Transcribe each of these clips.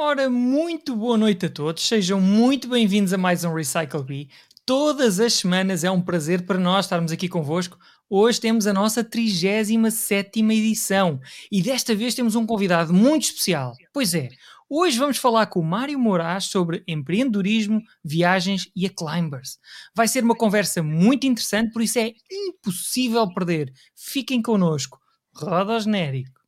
Ora, muito boa noite a todos, sejam muito bem-vindos a mais um Recycle Bee. Todas as semanas é um prazer para nós estarmos aqui convosco. Hoje temos a nossa 37 edição e desta vez temos um convidado muito especial. Pois é, hoje vamos falar com o Mário Moraes sobre empreendedorismo, viagens e a Climbers. Vai ser uma conversa muito interessante, por isso é impossível perder. Fiquem connosco. Roda genérico.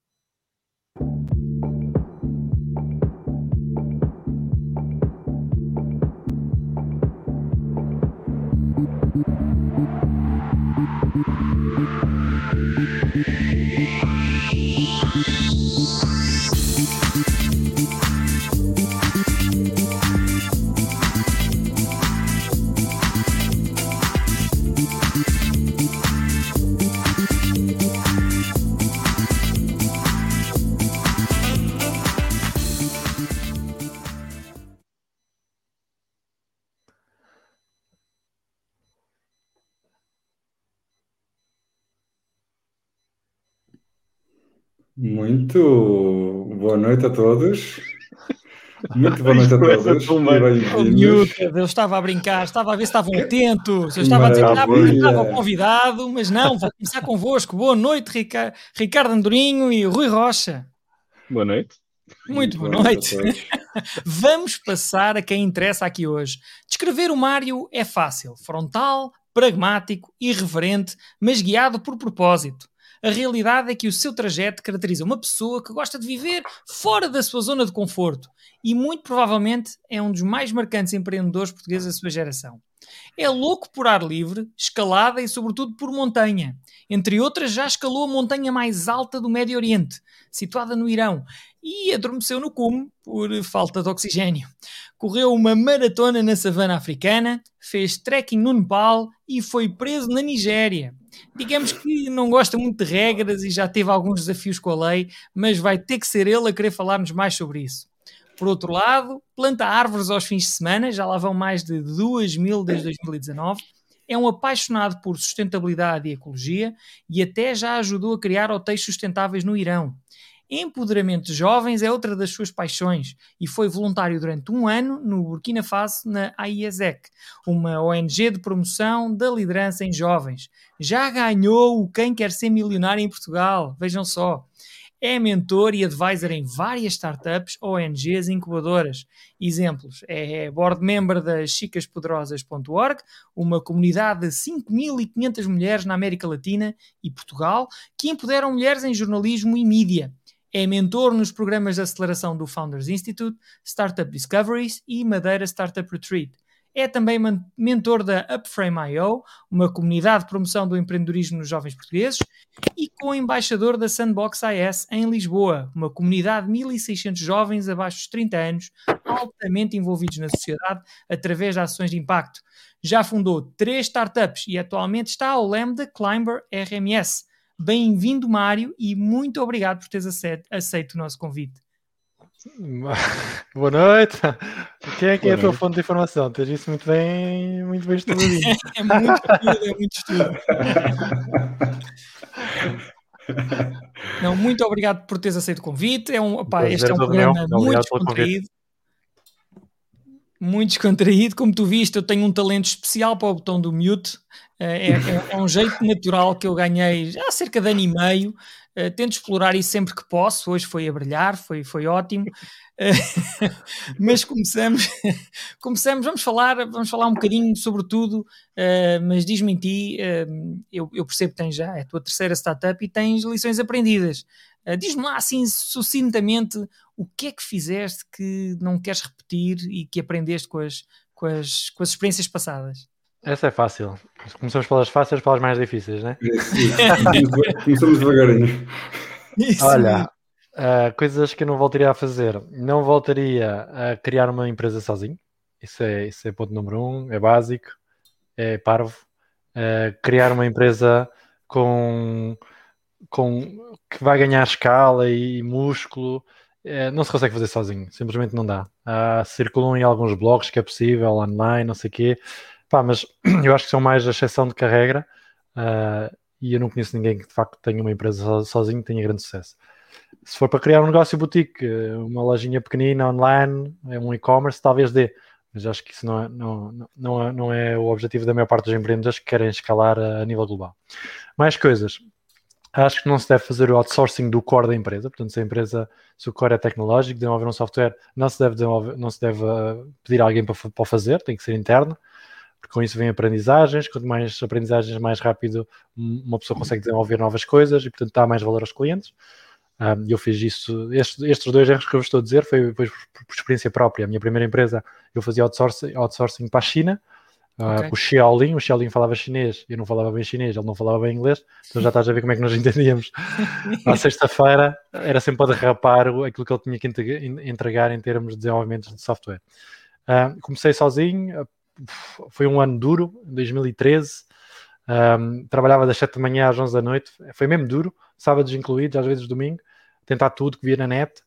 Muito boa noite a todos. Muito boa noite a todos. Oh, miúdo, eu estava a brincar, estava a ver se estavam atentos. Eu estava a dizer que estava convidado, mas não, vou começar convosco. Boa noite, Ricardo Andorinho e Rui Rocha. Boa noite. Muito boa noite. Vamos passar a quem interessa aqui hoje. Descrever o Mário é fácil, frontal, pragmático, irreverente, mas guiado por propósito. A realidade é que o seu trajeto caracteriza uma pessoa que gosta de viver fora da sua zona de conforto e muito provavelmente é um dos mais marcantes empreendedores portugueses da sua geração. É louco por ar livre, escalada e sobretudo por montanha. Entre outras, já escalou a montanha mais alta do Médio Oriente, situada no Irão, e adormeceu no cume por falta de oxigênio. Correu uma maratona na savana africana, fez trekking no Nepal e foi preso na Nigéria digamos que não gosta muito de regras e já teve alguns desafios com a lei, mas vai ter que ser ele a querer falar-nos mais sobre isso. Por outro lado, planta árvores aos fins de semana, já lá vão mais de 2 mil desde 2019. É um apaixonado por sustentabilidade e ecologia e até já ajudou a criar hotéis sustentáveis no Irão. Empoderamento de jovens é outra das suas paixões e foi voluntário durante um ano no Burkina Faso na AIESEC, uma ONG de promoção da liderança em jovens. Já ganhou o Quem Quer Ser Milionário em Portugal, vejam só. É mentor e advisor em várias startups, ONGs e incubadoras. Exemplos: é board member da chicaspoderosas.org, uma comunidade de 5.500 mulheres na América Latina e Portugal que empoderam mulheres em jornalismo e mídia é mentor nos programas de aceleração do Founders Institute, Startup Discoveries e Madeira Startup Retreat. É também mentor da Upframe.io, uma comunidade de promoção do empreendedorismo nos jovens portugueses, e co-embaixador da Sandbox AS em Lisboa, uma comunidade de 1.600 jovens abaixo dos 30 anos, altamente envolvidos na sociedade através de ações de impacto. Já fundou três startups e atualmente está ao leme da Climber RMS, Bem-vindo, Mário, e muito obrigado por teres aceito o nosso convite. Boa noite. Quem é que Boa é a tua fonte de informação? Tens isso muito bem, muito bem estudadinho. é muito estudo, é muito estudo. Não, muito obrigado por teres aceito o convite. É um, opa, este é um programa muito descontraído. Muito descontraído. Como tu viste, eu tenho um talento especial para o botão do mute. É, é, é, um jeito natural que eu ganhei há cerca de ano e meio. Uh, tento explorar isso sempre que posso. Hoje foi a brilhar, foi, foi ótimo. Uh, mas começamos, começamos, vamos falar, vamos falar um bocadinho sobre tudo, uh, mas diz-me em ti, eu, eu, percebo que tens já é a tua terceira startup e tens lições aprendidas. diz-me lá assim sucintamente o que é que fizeste que não queres repetir e que aprendeste com as, com as, com as experiências passadas. Essa é fácil. Começamos pelas fáceis para as mais difíceis, né? Começamos devagarinho. Isso. Olha, uh, coisas que eu não voltaria a fazer. Não voltaria a criar uma empresa sozinho. Isso é, isso é ponto número um. É básico. É parvo. Uh, criar uma empresa com, com que vai ganhar escala e músculo. Uh, não se consegue fazer sozinho. Simplesmente não dá. circulam em alguns blogs que é possível, online, não sei o quê Pá, mas eu acho que são mais a exceção de carreira uh, e eu não conheço ninguém que de facto tenha uma empresa sozinho e tenha grande sucesso. se for para criar um negócio boutique, uma lojinha pequenina online, é um e-commerce, talvez dê. Mas acho que isso não é, não, não, é, não é o objetivo da maior parte dos empreendedores que querem escalar a, a nível global. Mais coisas. Acho que não se deve fazer o outsourcing do core da empresa. Portanto, se a empresa, se o core é tecnológico, desenvolver um software, não se deve, não se deve uh, pedir a alguém para, para fazer, tem que ser interno, porque com isso vem aprendizagens. Quanto mais aprendizagens, mais rápido uma pessoa consegue desenvolver novas coisas e, portanto, dá mais valor aos clientes. Um, eu fiz isso, estes, estes, dois erros que eu vos estou a dizer foi, foi por, por, experiência própria. A minha primeira empresa, eu fazia outsourcing, outsourcing para a China, uh, okay. o Xiaolin, o Xiaolin falava chinês, eu não falava bem chinês, ele não falava bem inglês, então já estás a ver como é que nós entendíamos. Na sexta-feira era sempre a derrapar aquilo que ele tinha que entregar em termos de desenvolvimento de software. Uh, comecei sozinho, foi um ano duro, em 2013, um, trabalhava das 7 da manhã às 11 da noite, foi mesmo duro, sábados incluídos, às vezes domingo, tentar tudo que via na net,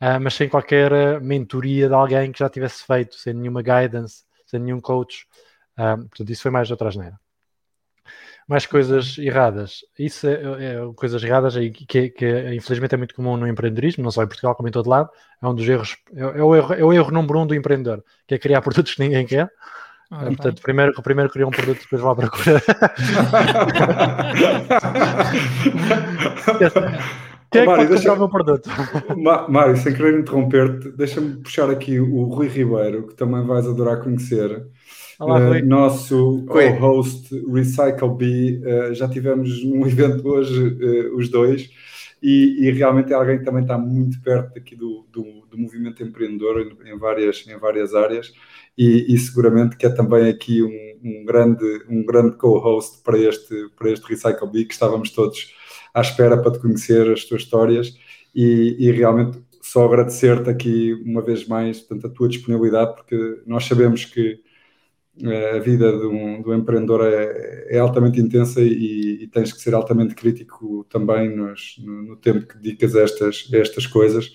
uh, mas sem qualquer mentoria de alguém que já tivesse feito, sem nenhuma guidance, sem nenhum coach. Uh, portanto, isso foi mais outra asneira. Mais coisas erradas. Isso é, é, é coisas erradas aí que, que, infelizmente é muito comum no empreendedorismo, não só em Portugal como em todo lado. É um dos erros, é, é, o, erro, é o erro número um do empreendedor, que é criar produtos que ninguém quer. Ah, Portanto, primeiro, primeiro criou um produto, depois vá à procura. Quem é que Mário, pode deixa... o meu produto? Mário, sem querer interromper-te, deixa-me puxar aqui o Rui Ribeiro, que também vais adorar conhecer. Olá, uh, nosso co-host Recycle B. Uh, já tivemos num evento hoje uh, os dois. E, e, realmente é alguém que também está muito perto aqui do, do, do movimento empreendedor em, em, várias, em várias áreas e, e, seguramente que é também aqui um, um grande, um grande co-host para este, para este Recycle B que estávamos todos à espera para te conhecer as tuas histórias. E, e realmente só agradecer-te aqui uma vez mais portanto, a tua disponibilidade, porque nós sabemos que eh, a vida do empreendedor é, é, altamente intensa e, e, tens que ser altamente crítico também nos, no, no, tempo que dedicas a estas, a estas coisas,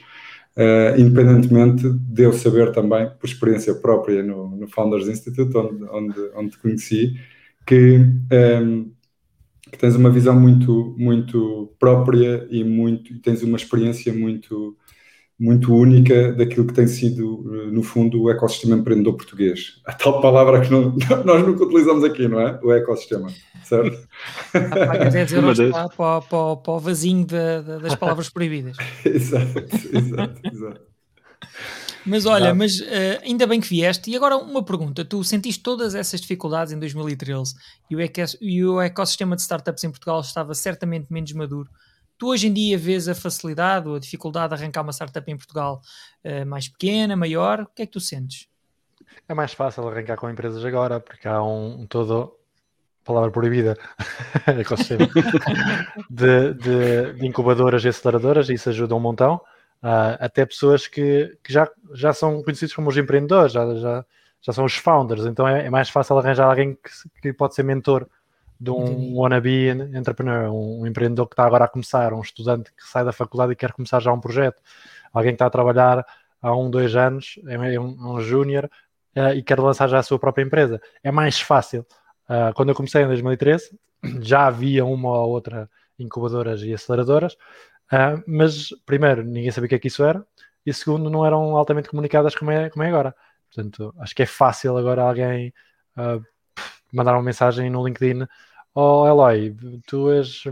uh, independentemente de eu saber também, por experiência própria no, no Founders Institute, onde, onde, onde te conheci, que um, ehm, que tens uma visão muito, muito própria e muito, tens uma experiência muito, muito única daquilo que tem sido, no fundo, o ecossistema empreendedor português. A tal palavra que não, nós nunca utilizamos aqui, não é? O ecossistema, certo? Ah, dizer para, para, para, para o vasinho de, de, das palavras proibidas. exato, exato, exato. Mas olha, mas uh, ainda bem que vieste. E agora uma pergunta: tu sentiste todas essas dificuldades em 2013 e o, e o ecossistema de startups em Portugal estava certamente menos maduro. Tu hoje em dia vês a facilidade ou a dificuldade de arrancar uma startup em Portugal uh, mais pequena, maior? O que é que tu sentes? É mais fácil arrancar com empresas agora, porque há um, um todo palavra proibida, ecossistema, de, de, de, incubadoras e aceleradoras, e isso ajuda um montão. Uh, até pessoas que, que, já, já são conhecidos como os empreendedores, já, já, já são os founders, então é, é mais fácil arranjar alguém que, que, pode ser mentor de um Entendi. wannabe entrepreneur, um, um empreendedor que está agora a começar, um estudante que sai da faculdade e quer começar já um projeto, alguém que está a trabalhar há um, dois anos, é, é um, um júnior uh, e quer lançar já a sua própria empresa. É mais fácil. Uh, quando eu comecei em 2013, já havia uma ou outra incubadoras e aceleradoras, Uh, mas, primeiro, ninguém sabia o que é que isso era, e segundo, não eram altamente comunicadas como é, como é agora. Portanto, acho que é fácil agora alguém uh, mandar uma mensagem no LinkedIn: Oh Eloy, tu és,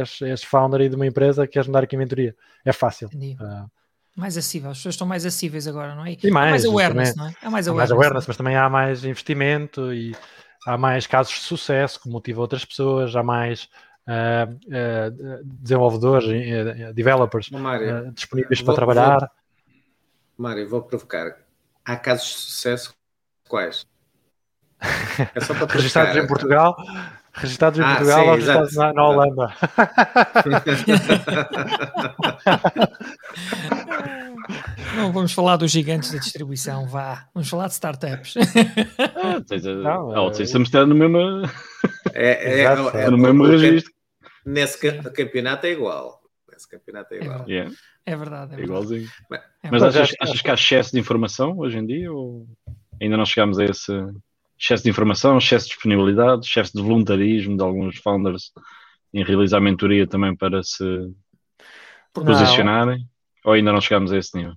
és, és founder de uma empresa, queres me dar aqui mentoria? É fácil. Uh, mais acessível, as pessoas estão mais acessíveis agora, não é? E mais, mais awareness, também, não é? É mais awareness. mais awareness, mas também há mais investimento e há mais casos de sucesso que motivam outras pessoas, há mais uh, desenvolvedores, uh, developers Mário, disponíveis vou, para trabalhar. Vou, Mário, vou provocar. Há casos de sucesso quais? É só para registrados em Portugal, registrados em ah, Portugal sim, ou registrados na, na Holanda. Não vamos falar dos gigantes da distribuição, vá. Vamos falar de startups. Ah, tens a, não, a Outsystem está no mesmo, é, é, é, é, no mesmo registro. Nesse campeonato é igual. Nesse campeonato é igual. Yeah. É verdade. É, é igualzinho. Mas, é Mas achas, achas que há excesso de informação hoje em dia? Ou ainda não chegamos a esse excesso de informação, excesso de disponibilidade, excesso de voluntarismo de alguns founders em realizar mentoria também para se posicionarem? Ou ainda não chegamos a esse nível?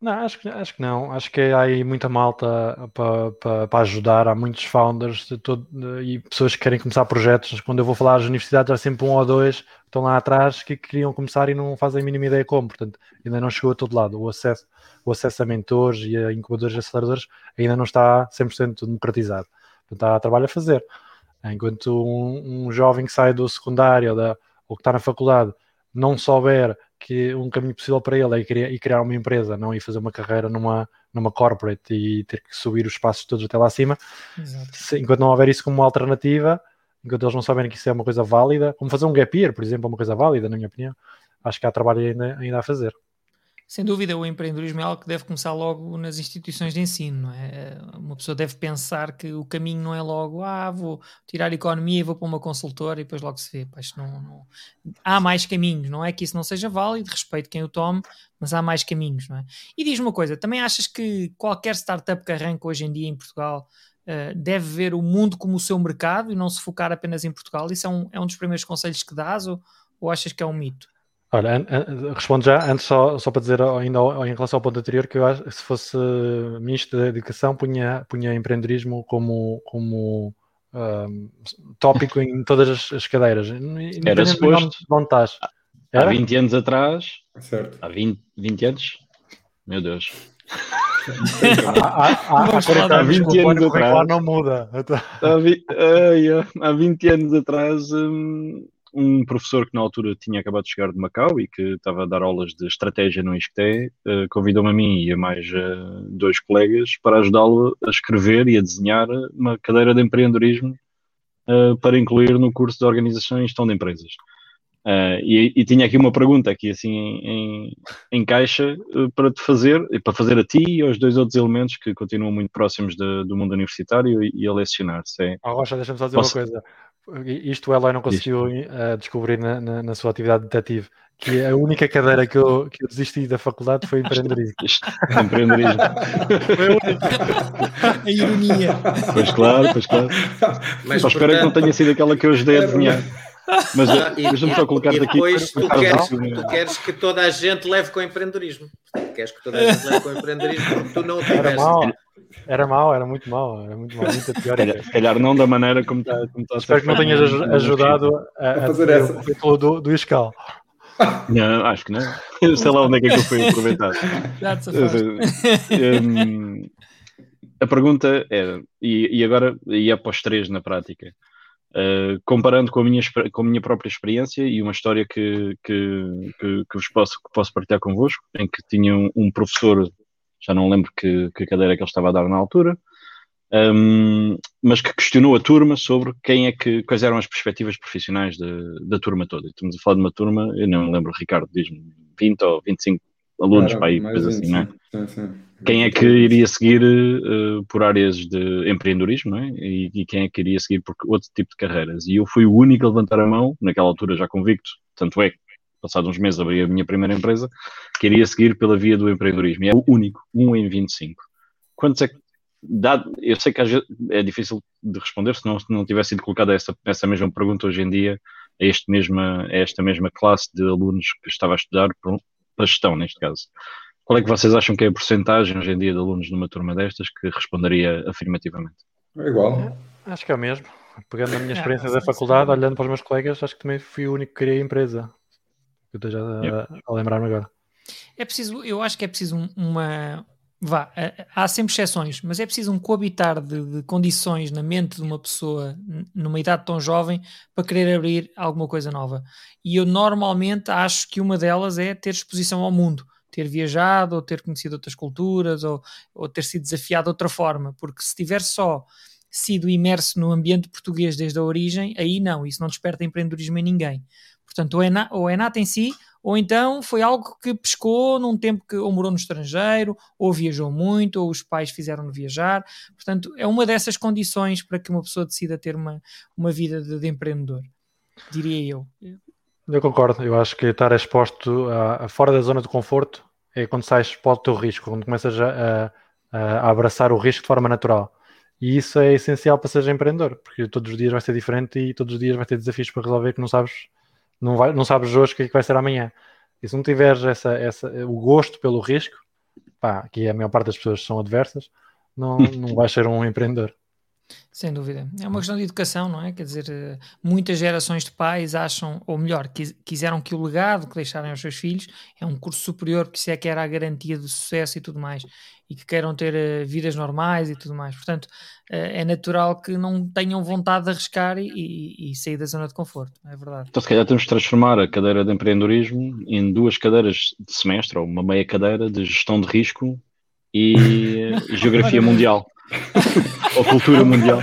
Não, acho que, acho que não. Acho que há aí muita malta para pa, pa ajudar. Há muitos founders de todo, de, e pessoas que querem começar projetos. Quando eu vou falar às universidades, há sempre um ou dois que estão lá atrás que queriam começar e não fazem a mínima ideia como. Portanto, ainda não chegou a todo lado. O acesso, o acesso a mentores e a incubadores e aceleradores ainda não está 100% democratizado. Portanto, há trabalho a fazer. Enquanto um, um jovem que sai do secundário da, ou que está na faculdade não souber que um caminho possível para ele é criar, ir criar uma empresa, não ir fazer uma carreira numa, numa corporate e ter que subir os passos todos até lá acima. Se, enquanto não houver isso como uma alternativa, enquanto eles não sabem que isso é uma coisa válida, como fazer um gap year, por exemplo, é uma coisa válida, na minha opinião, acho que há trabalho ainda, ainda a fazer sem dúvida, o empreendedorismo é algo que deve começar logo nas instituições de ensino. Não é? Uma pessoa deve pensar que o caminho não é logo, ah, vou tirar economia e vou para uma consultora e depois logo se vê. Não, não... Há mais caminhos, não é que isso não seja válido, respeito quem o tome, mas há mais caminhos. Não é? E diz-me uma coisa: também achas que qualquer startup que arranca hoje em dia em Portugal uh, deve ver o mundo como o seu mercado e não se focar apenas em Portugal? Isso é um, é um dos primeiros conselhos que dás ou, ou achas que é um mito? Olha, an, an, respondo já, antes só, só para dizer ainda em relação ao ponto anterior, que eu acho que se fosse ministro da Educação, punha, punha empreendedorismo como, como um, tópico em todas as, as cadeiras. Era suposto. Onde estás. Há 20 anos atrás, certo. há 20, 20 anos, meu Deus. há, há, há, há 20 anos atrás não muda. Há, vi, há 20 anos atrás. Hum, um professor que na altura tinha acabado de chegar de Macau e que estava a dar aulas de estratégia no ISCTE, uh, convidou-me a mim e a mais uh, dois colegas para ajudá-lo a escrever e a desenhar uma cadeira de empreendedorismo uh, para incluir no curso de Organização e Gestão de Empresas. E, e, tinha aqui uma pergunta aqui assim em, em caixa para te fazer, para fazer a ti e aos dois outros elementos que continuam muito próximos de, do mundo universitário e, e a lecionar. Se é, oh, Rocha, deixa-me só dizer Posso... uma coisa isto ela não conseguiu uh, descobrir na, na, na, sua atividade de detetive, que a única cadeira que eu, que eu desisti da faculdade foi empreendedorismo. empreendedorismo. foi a única. a ironia. Pois claro, pois claro. Mas, Só espero portanto... que não tenha sido aquela que eu ajudei a desenhar. Mas ah, deixa-me só colocar e daqui. Depois tu queres, tu queres que toda a gente leve com o empreendedorismo. Queres que toda a gente leve com o empreendedorismo porque tu não tiveste. Era mau, era muito mau, era muito mau, muito pior. Se calhar não da maneira como está. Como está Espero que não tenhas ajudado a, a, fazer essa. o título do, do Iscal. Não, acho que não. Sei lá onde é que, é que eu fui aproveitado. um, a pergunta era, e, e agora ia para os três na prática. Uh, comparando com a, minha, com a minha própria experiência e uma história que, que, que, que vos posso, que posso partilhar convosco, em que tinha um, um professor, já não lembro que, que cadeira que ele estava a dar na altura, um, mas que questionou a turma sobre quem é que, quais eram as perspectivas profissionais de, da turma toda. Estamos a falar de uma turma, eu não me lembro, Ricardo, diz-me 20 ou 25 alunos para aí, coisa assim, não é? Sim, sim. Quem é que iria seguir uh, por áreas de empreendedorismo, não é? E, e, quem é que iria seguir por outro tipo de carreiras? E eu fui o único a levantar a mão, naquela altura já convicto, tanto é que, passados uns meses, abri a minha primeira empresa, que iria seguir pela via do empreendedorismo. E é o único, um em 25. Quantos é que dado, eu sei que às vezes é difícil de responder se não, se não tivesse sido colocada essa, essa mesma pergunta hoje em dia a, este mesma, a esta mesma classe de alunos que estava a estudar para, gestão, neste caso. Qual é que vocês acham que é a porcentagem hoje em dia de alunos numa turma destas que responderia afirmativamente? É igual. É, acho que é o mesmo. Pegando a minha experiência da faculdade, olhando para os meus colegas, acho que também fui o único que criei a empresa. Eu estou já a, a lembrar-me agora. É preciso, eu acho que é preciso uma, vá, há sempre exceções, mas é preciso um coabitar de, de, condições na mente de uma pessoa numa idade tão jovem para querer abrir alguma coisa nova. E eu normalmente acho que uma delas é ter exposição ao mundo, ter viajado, ou ter conhecido outras culturas, ou, ou ter sido desafiado de outra forma, porque se tiver só sido imerso no ambiente português desde a origem, aí não, isso não desperta empreendedorismo em ninguém. Portanto, ou é, na, ou é nato em si, ou então foi algo que pescou num tempo que ou morou no estrangeiro, ou viajou muito, ou os pais fizeram-no viajar. Portanto, é uma dessas condições para que uma pessoa decida ter uma, uma vida de, de empreendedor, diria eu. Eu concordo, eu acho que estar exposto a, a, fora da zona de conforto é quando sais para o teu risco, quando começas a, a, a, abraçar o risco de forma natural. E isso é essencial para seres empreendedor, porque todos os dias vai ser diferente e todos os dias vai ter desafios para resolver que não sabes não, vai, não sabes hoje o que, é que vai ser amanhã. E se não tiveres essa, essa, o gosto pelo risco, pá, que a maior parte das pessoas são adversas, não, não vais ser um empreendedor. Sem dúvida. É uma questão de educação, não é? Quer dizer, eh, muitas gerações de pais acham, ou melhor, quiseram que o legado que deixarem aos seus filhos é um curso superior, porque isso é que era a garantia de sucesso e tudo mais, e que queiram ter uh, vidas normais e tudo mais. Portanto, uh, é natural que não tenham vontade de arriscar e, e, e, sair da zona de conforto, é verdade. Então, se calhar temos de transformar a cadeira de empreendedorismo em duas cadeiras de semestre, ou uma meia cadeira de gestão de risco e geografia mundial. Ou cultura mundial.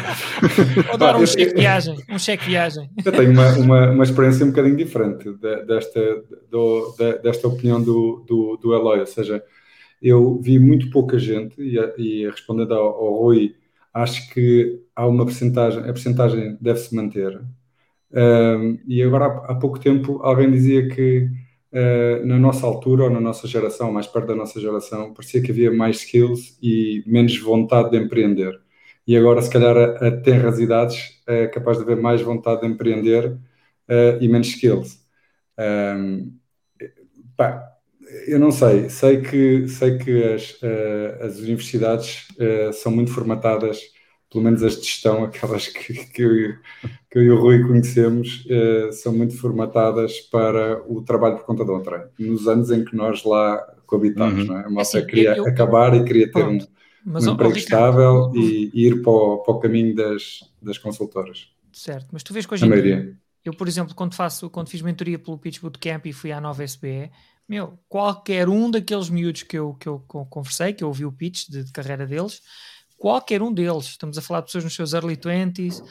Ou dar um cheque viagem. Um cheque viagem. Eu tenho uma, uma, uma experiência um bocadinho diferente desta, do, desta opinião do, do, do Eloy. Ou seja, eu vi muito pouca gente, e, e respondendo ao, ao Rui, acho que há uma percentagem, a percentagem deve-se manter. Um, e agora, há, há pouco tempo, alguém dizia que uh, na nossa altura ou na nossa geração, mais perto da nossa geração, parecia que havia mais skills e menos vontade de empreender. E agora, se calhar, a, a idades é capaz de haver mais vontade de empreender uh, e menos skills. Um, pá, eu não sei, sei que, sei que as, uh, as universidades são muito formatadas, pelo menos as de gestão, aquelas que, que, eu, que eu e o Rui conhecemos, uh, são muito formatadas para o trabalho por conta de outra, nos anos em que nós lá coabitamos. Uhum. Não é? A moça assim, queria eu, acabar e queria ter um, mas, um emprego estável e, e, ir para o, para o caminho das, das consultoras. Certo, mas tu vês que hoje em dia, eu, por exemplo, quando, faço, quando fiz mentoria pelo Pitch Bootcamp e fui à nova SBE, meu, qualquer um daqueles miúdos que eu, que eu conversei, que eu ouvi o pitch de, de carreira deles, qualquer um deles, estamos a falar de pessoas nos seus early 20s,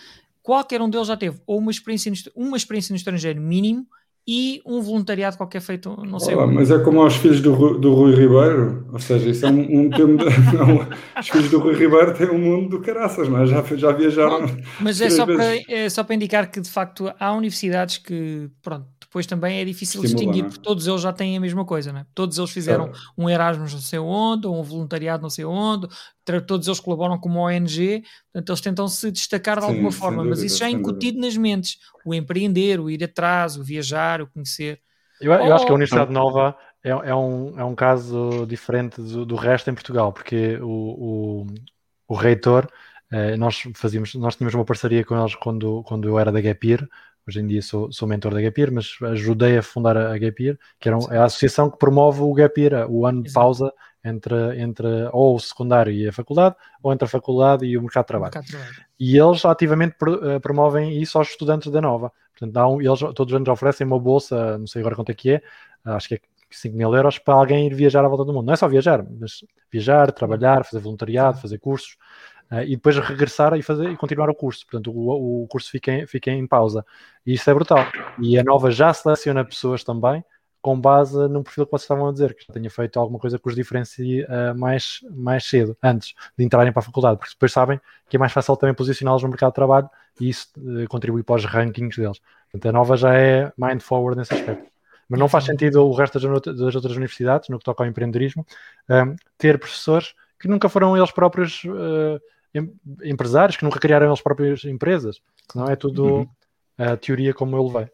qualquer um deles já teve ou uma experiência, uma experiência no estrangeiro mínimo e um voluntariado qualquer feito, não sei. Olá, mas é como aos filhos do, do Rui Ribeiro, ou seja, isso é um, um termo. De, não, os filhos do Rui Ribeiro têm um mundo do caraças, mas é? já, já viajaram. Não, mas é só, para, é só para indicar que de facto há universidades que, pronto, depois também é difícil Estimula, distinguir, é? porque todos eles já têm a mesma coisa, né? Todos eles fizeram um Erasmus não sei onde, ou um voluntariado não sei onde, todos eles colaboram como ONG, portanto eles tentam se destacar de Sim, alguma forma, dúvida, mas isso já é incutido dúvida. nas mentes, o empreender, o ir atrás, o viajar, o conhecer. Eu, eu oh, acho que a Universidade Nova é, é, um, é um caso diferente do, do resto em Portugal, porque o, o, o reitor, eh, nós fazíamos, nós tínhamos uma parceria com eles quando, quando eu era da Gapir, Hoje em dia sou, sou mentor da Gapir, mas ajudei a fundar a Gapir, que era um, é a associação que promove o Gapir, o ano de pausa entre, entre ou o secundário e a faculdade, ou entre a faculdade e o mercado de trabalho. Mercado de trabalho. E eles ativamente eh, promovem isso aos estudantes da Nova. Portanto, um, eles todos os anos oferecem uma bolsa, não sei agora quanto é que é, acho que é 5 mil euros para alguém ir viajar à volta do mundo. Não é só viajar, mas viajar, trabalhar, fazer voluntariado, fazer cursos. Uh, e depois regressar e, fazer, e continuar o curso. Portanto, o, o curso fica em, fica em pausa. E isso é brutal. E a Nova já seleciona pessoas também com base no perfil que vocês estavam a dizer, que tenha feito alguma coisa que os diferencie uh, mais, mais cedo, antes de entrarem para a faculdade, porque depois sabem que é mais fácil também posicioná-los no mercado de trabalho e isso uh, contribui para os rankings deles. Portanto, a Nova já é mind forward nesse aspecto. Mas não faz sentido o resto das, das outras universidades, no que toca ao empreendedorismo, um, ter professores que nunca foram eles próprios uh, empresários que nunca criaram as próprias empresas. Não é tudo uhum. a teoria como eu levei.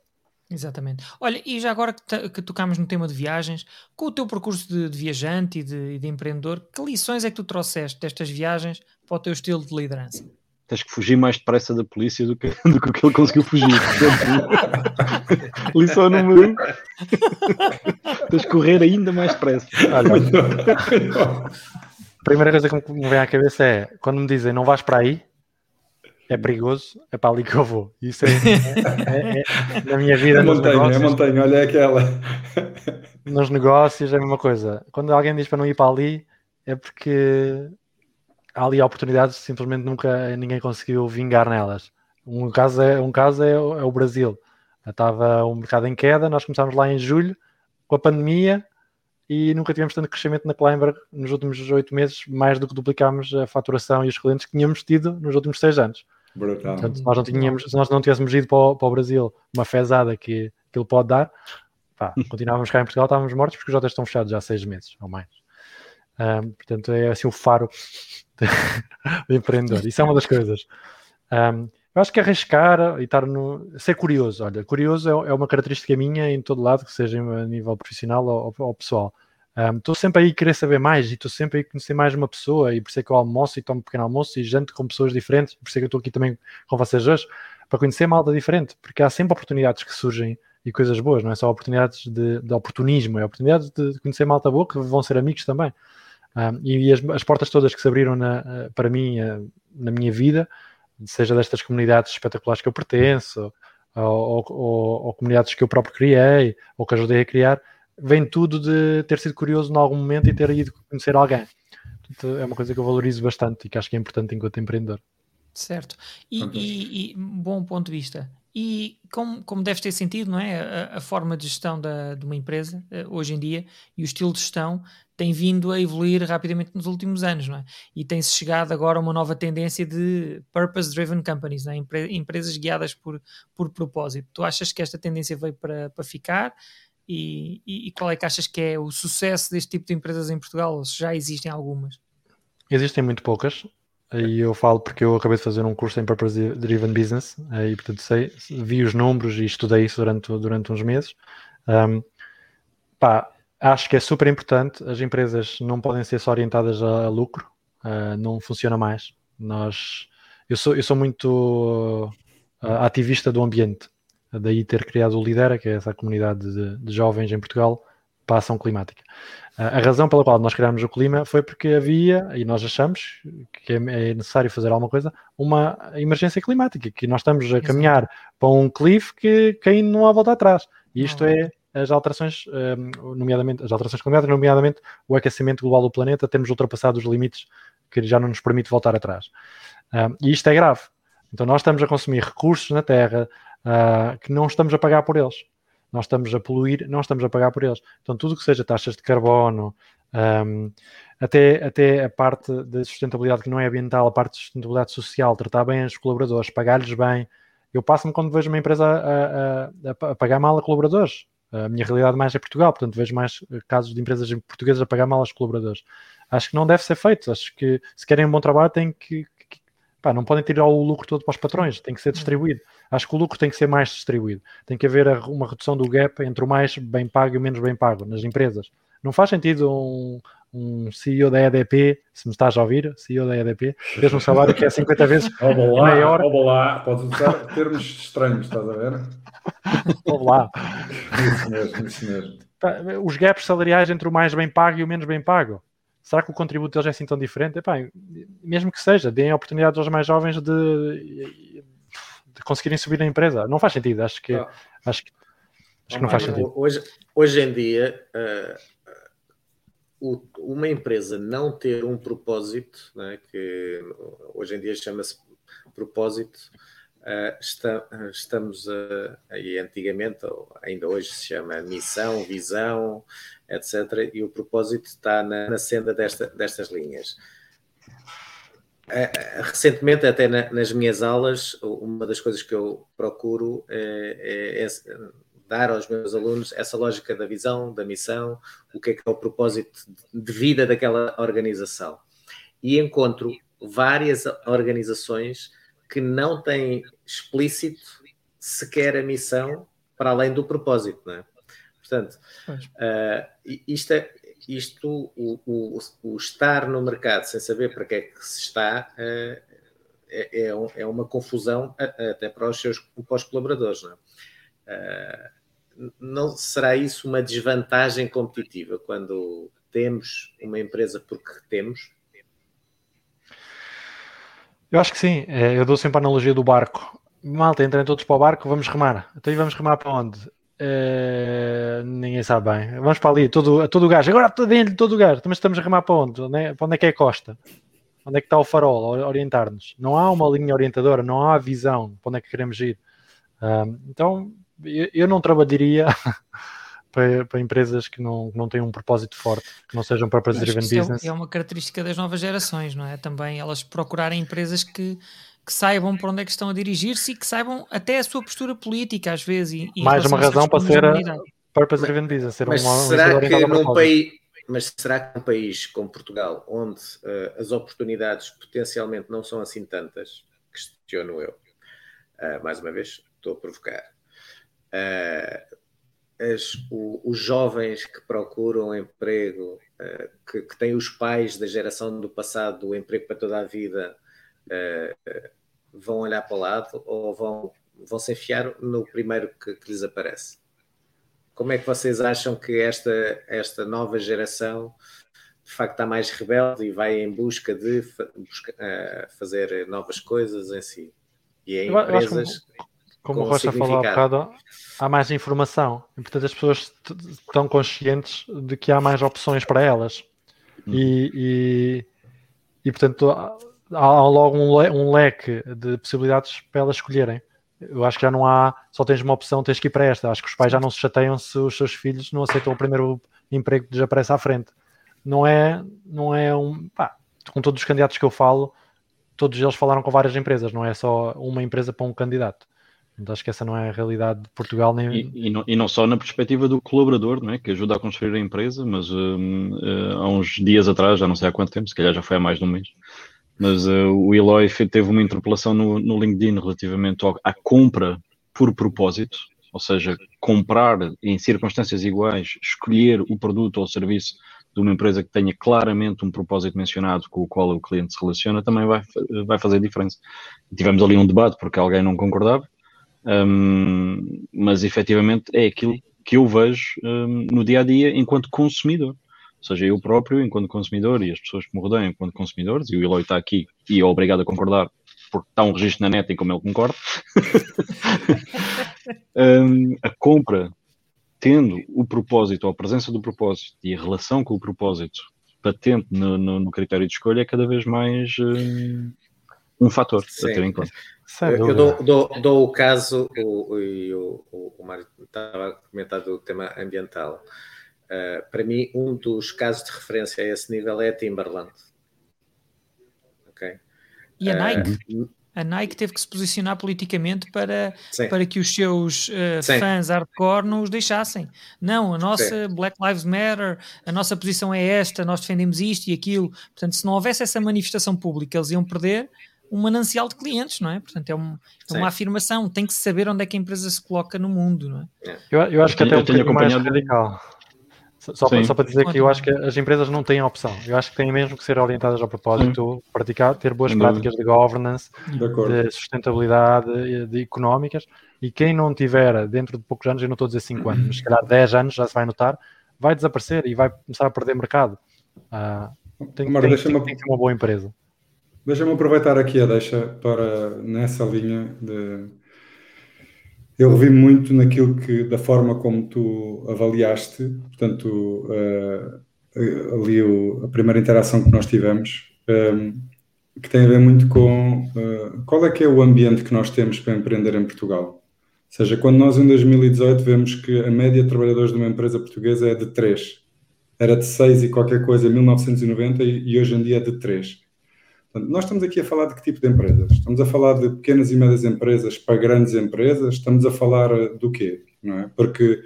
Exatamente. Olha, e já agora que, que tocámos no tema de viagens, com o teu percurso de, de viajante e de, de, empreendedor, que lições é que tu trouxeste destas viagens para o teu estilo de liderança? Tens que fugir mais depressa da polícia do que, do que ele conseguiu fugir. Lição número um. Tens que correr ainda mais depressa. Olha, primeira coisa que me vem à cabeça é quando me dizem não vais para aí, é perigoso, é para ali que eu vou. Isso é, é, é, é na minha vida. É montanha, negócios, é montanha, olha aquela. Nos negócios é a mesma coisa. Quando alguém diz para não ir para ali, é porque há ali oportunidades simplesmente nunca ninguém conseguiu vingar nelas. Um caso é, um caso é, é o Brasil. Estava o um mercado em queda, nós começámos lá em julho, com a pandemia, e nunca tivemos tanto crescimento na Climber nos últimos oito meses, mais do que duplicámos a faturação e os clientes que tínhamos tido nos últimos seis anos. Brutal. Portanto, se nós não, tínhamos, se nós não tivéssemos ido para o, para o Brasil uma fezada que, que ele pode dar, pá, continuávamos cá em Portugal, estávamos mortos porque os hotéis estão fechados já há seis meses ou mais. Um, portanto, é assim o faro de, empreendedor. Isso é uma das coisas. Um, Eu acho que arriscar e estar no. ser curioso. Olha, curioso é, é uma característica minha em todo lado, que seja a nível profissional ou, ou pessoal. Estou um, sempre aí a querer saber mais e estou sempre aí a conhecer mais uma pessoa e por isso é que eu almoço e tomo um pequeno almoço e janto com pessoas diferentes, por isso é que eu estou aqui também com vocês hoje, para conhecer malta diferente, porque há sempre oportunidades que surgem e coisas boas, não é só oportunidades de, de oportunismo, é oportunidades de conhecer malta boa que vão ser amigos também. Um, e as, as, portas todas que se abriram na, para mim na minha vida, seja destas comunidades espetaculares que eu pertenço, ou, ou, ou, comunidades que eu próprio criei, ou que ajudei a criar, vem tudo de ter sido curioso em algum momento e ter ido conhecer alguém. Portanto, é uma coisa que eu valorizo bastante e que acho que é importante enquanto empreendedor. Certo. E, e, e bom ponto de vista. E como, como deve ter sentido, não é? A, a forma de gestão da, de uma empresa uh, hoje em dia e o estilo de gestão tem vindo a evoluir rapidamente nos últimos anos, não é? E tem-se chegado agora a uma nova tendência de purpose-driven companies, é? Empre empresas guiadas por, por propósito. Tu achas que esta tendência veio para, para ficar? E, e, e, qual é que achas que é o sucesso deste tipo de empresas em Portugal? Se já existem algumas? Existem muito poucas. E eu falo porque eu acabei de fazer um curso em Purpose Driven Business e portanto sei, vi os números e estudei isso durante, durante uns meses. Um, pá, acho que é super importante. As empresas não podem ser só orientadas a, lucro, uh, não funciona mais. Nós, eu sou, eu sou muito uh, ativista do ambiente daí ter criado o Lidera, que é essa comunidade de, de jovens em Portugal para a ação climática. A razão pela qual nós criámos o clima foi porque havia, e nós achamos que é, é necessário fazer alguma coisa, uma emergência climática, que nós estamos a caminhar para um cliff que, que não há volta atrás. E isto é as alterações, hum, nomeadamente as alterações climáticas, nomeadamente o aquecimento global do planeta, temos ultrapassado os limites que já não nos permite voltar atrás. Hum, e isto é grave. Então nós estamos a consumir recursos na Terra, que não estamos a pagar por eles. Nós estamos a poluir, não estamos a pagar por eles. Então, tudo que seja taxas de carbono, um, até, até a parte da sustentabilidade que não é ambiental, a parte de sustentabilidade social, tratar bem os colaboradores, pagar-lhes bem. Eu passo-me quando vejo uma empresa a, a, a, pagar mal a colaboradores. A minha realidade mais é Portugal, portanto vejo mais casos de empresas portuguesas a pagar mal aos colaboradores. Acho que não deve ser feito. Acho que se querem um bom trabalho têm que, pá, não podem tirar o lucro todo para os patrões, tem que ser distribuído. Acho que o lucro tem que ser mais distribuído. Tem que haver uma redução do gap entre o mais bem pago e o menos bem pago nas empresas. Não faz sentido um, um CEO da EDP, se me estás a ouvir, CEO da EDP, tens um salário que é 50 vezes maior. Olá, podes usar termos estranhos, estás a ver? Olá. Isso mesmo, isso mesmo. Os gaps salariais entre o mais bem pago e o menos bem pago será que o contributo deles é assim tão diferente? Epá, mesmo que seja, deem oportunidades aos mais jovens de conseguirem subir na empresa. Não faz sentido, acho que, ah. acho que, acho que não faz sentido. Hoje, hoje em dia, uh, uma empresa não ter um propósito, né, que hoje em dia chama-se propósito, Uh, está, estamos aí antigamente, ou ainda hoje se chama missão, visão, etc. E o propósito está na, na senda desta, destas linhas. Uh, recentemente, até na, nas minhas aulas, uma das coisas que eu procuro é, é, é, dar aos meus alunos essa lógica da visão, da missão, o que é que é o propósito de vida daquela organização. E encontro várias organizações que não tem explícito sequer a missão para além do propósito, não é? Portanto, uh, isto, é, isto o, o, o, estar no mercado sem saber para que é que se está uh, é, é, é, uma confusão até para os seus para os colaboradores, não é? Uh, não será isso uma desvantagem competitiva quando temos uma empresa porque temos eu acho que sim. É, eu dou sempre a analogia do barco. Malta, entrem todos para o barco, vamos remar. Então vamos remar para onde? É... Ninguém sabe bem. Vamos para ali, todo, todo o gás. Agora dentro todo o gás. Mas estamos a remar para onde? Né? Para onde é que é a costa? Onde é que está o farol? Orientar-nos. Não há uma linha orientadora, não há visão para onde é que queremos ir. Um, então, eu, eu não trabalharia para, para empresas que não, não têm um propósito forte, que não sejam purpose-driven é business. É uma característica das novas gerações, não é? Também elas procurarem empresas que, que saibam para onde é que estão a dirigir-se e que saibam até a sua postura política, às vezes. E, Mais uma razão para ser purpose-driven business. Ser mas, uma, será que num país, mas será que num país como Portugal, onde uh, as oportunidades potencialmente não são assim tantas, questiono eu, Uh, mais uma vez, estou a provocar. Uh, as, o, os jovens que procuram emprego, uh, que, que, têm os pais da geração do passado, do emprego para toda a vida, vão olhar para o lado ou vão, vão se enfiar no primeiro que, que lhes aparece? Como é que vocês acham que esta, esta nova geração de facto está mais rebelde e vai em busca de busca, uh, fazer novas coisas em si? E em empresas. Como, como o Rocha falou há bocado, há mais informação e, portanto, as pessoas estão conscientes de que há mais opções para elas. Uhum. E, e, e, portanto, há logo um, le um leque de possibilidades para elas escolherem. Eu acho que já não há, só tens uma opção, tens que ir para esta. Acho que os pais já não se chateiam se os seus filhos não aceitam o primeiro emprego que lhes aparece à frente. Não é, não é um. Pá, com todos os candidatos que eu falo, todos eles falaram com várias empresas, não é só uma empresa para um candidato. Então acho que essa não é a realidade de Portugal nem. E, e, não, e não, só na perspectiva do colaborador, não é? que ajuda a construir a empresa, mas uh, uh, há uns dias atrás, já não sei há quanto tempo, se calhar já foi há mais de um mês, mas uh, o Eloy teve uma interpelação no, no LinkedIn relativamente ao, à compra por propósito, ou seja, comprar em circunstâncias iguais, escolher o produto ou o serviço de uma empresa que tenha claramente um propósito mencionado com o qual o cliente se relaciona, também vai, vai fazer diferença. Tivemos ali um debate porque alguém não concordava, um, mas efetivamente é aquilo que eu vejo um, no dia a dia enquanto consumidor. Ou seja, eu próprio, enquanto consumidor, e as pessoas que me rodeiam enquanto consumidores, e o Eloy está aqui e é obrigado a concordar, porque está um registro na net em como ele concorda, um, a compra, tendo o propósito, ou a presença do propósito e a relação com o propósito patente no, no, no critério de escolha, é cada vez mais um, um fator Sim. a ter em conta. Eu, eu dou, dou, dou, o caso, o, o, o, o Mário estava a comentar do tema ambiental. Uh, para mim, um dos casos de referência a esse nível é a Timberland. Okay? E a Nike? Uh, a Nike teve que se posicionar politicamente para, para que os seus uh, fãs hardcore não os deixassem. Não, a nossa Sim. Black Lives Matter, a nossa posição é esta, nós defendemos isto e aquilo. Portanto, se não houvesse essa manifestação pública, eles iam perder um manancial de clientes, não é? Portanto, é, um, é uma afirmação, tem que saber onde é que a empresa se coloca no mundo, não é? Eu, eu acho que até um bocadinho mais radical. Só, para, só para dizer que eu acho que as empresas não têm opção. Eu acho que têm mesmo que ser orientadas ao propósito, Sim. praticar, ter boas práticas de governance, de, de sustentabilidade, de económicas. E quem não tiver dentro de poucos anos, eu não estou a dizer 5 anos, mas se calhar 10 anos já se vai notar, vai desaparecer e vai começar a perder mercado. Uh, tem, Amor, tem, tem, tem que ter uma boa empresa. Deixa-me aproveitar aqui a deixa para nessa linha de eu revi muito naquilo que, da forma como tu avaliaste, portanto, uh, ali o, a primeira interação que nós tivemos, um, ehm, que tem a ver muito com uh, qual é que é o ambiente que nós temos para empreender em Portugal. Ou seja, quando nós em 2018 vemos que a média de trabalhadores de uma empresa portuguesa é de 3, era de 6 e qualquer coisa em 1990 e, e hoje em dia é de 3. Portanto, nós estamos aqui a falar de que tipo de empresas? Estamos a falar de pequenas e médias empresas para grandes empresas? Estamos a falar eh, do quê? Não é? Porque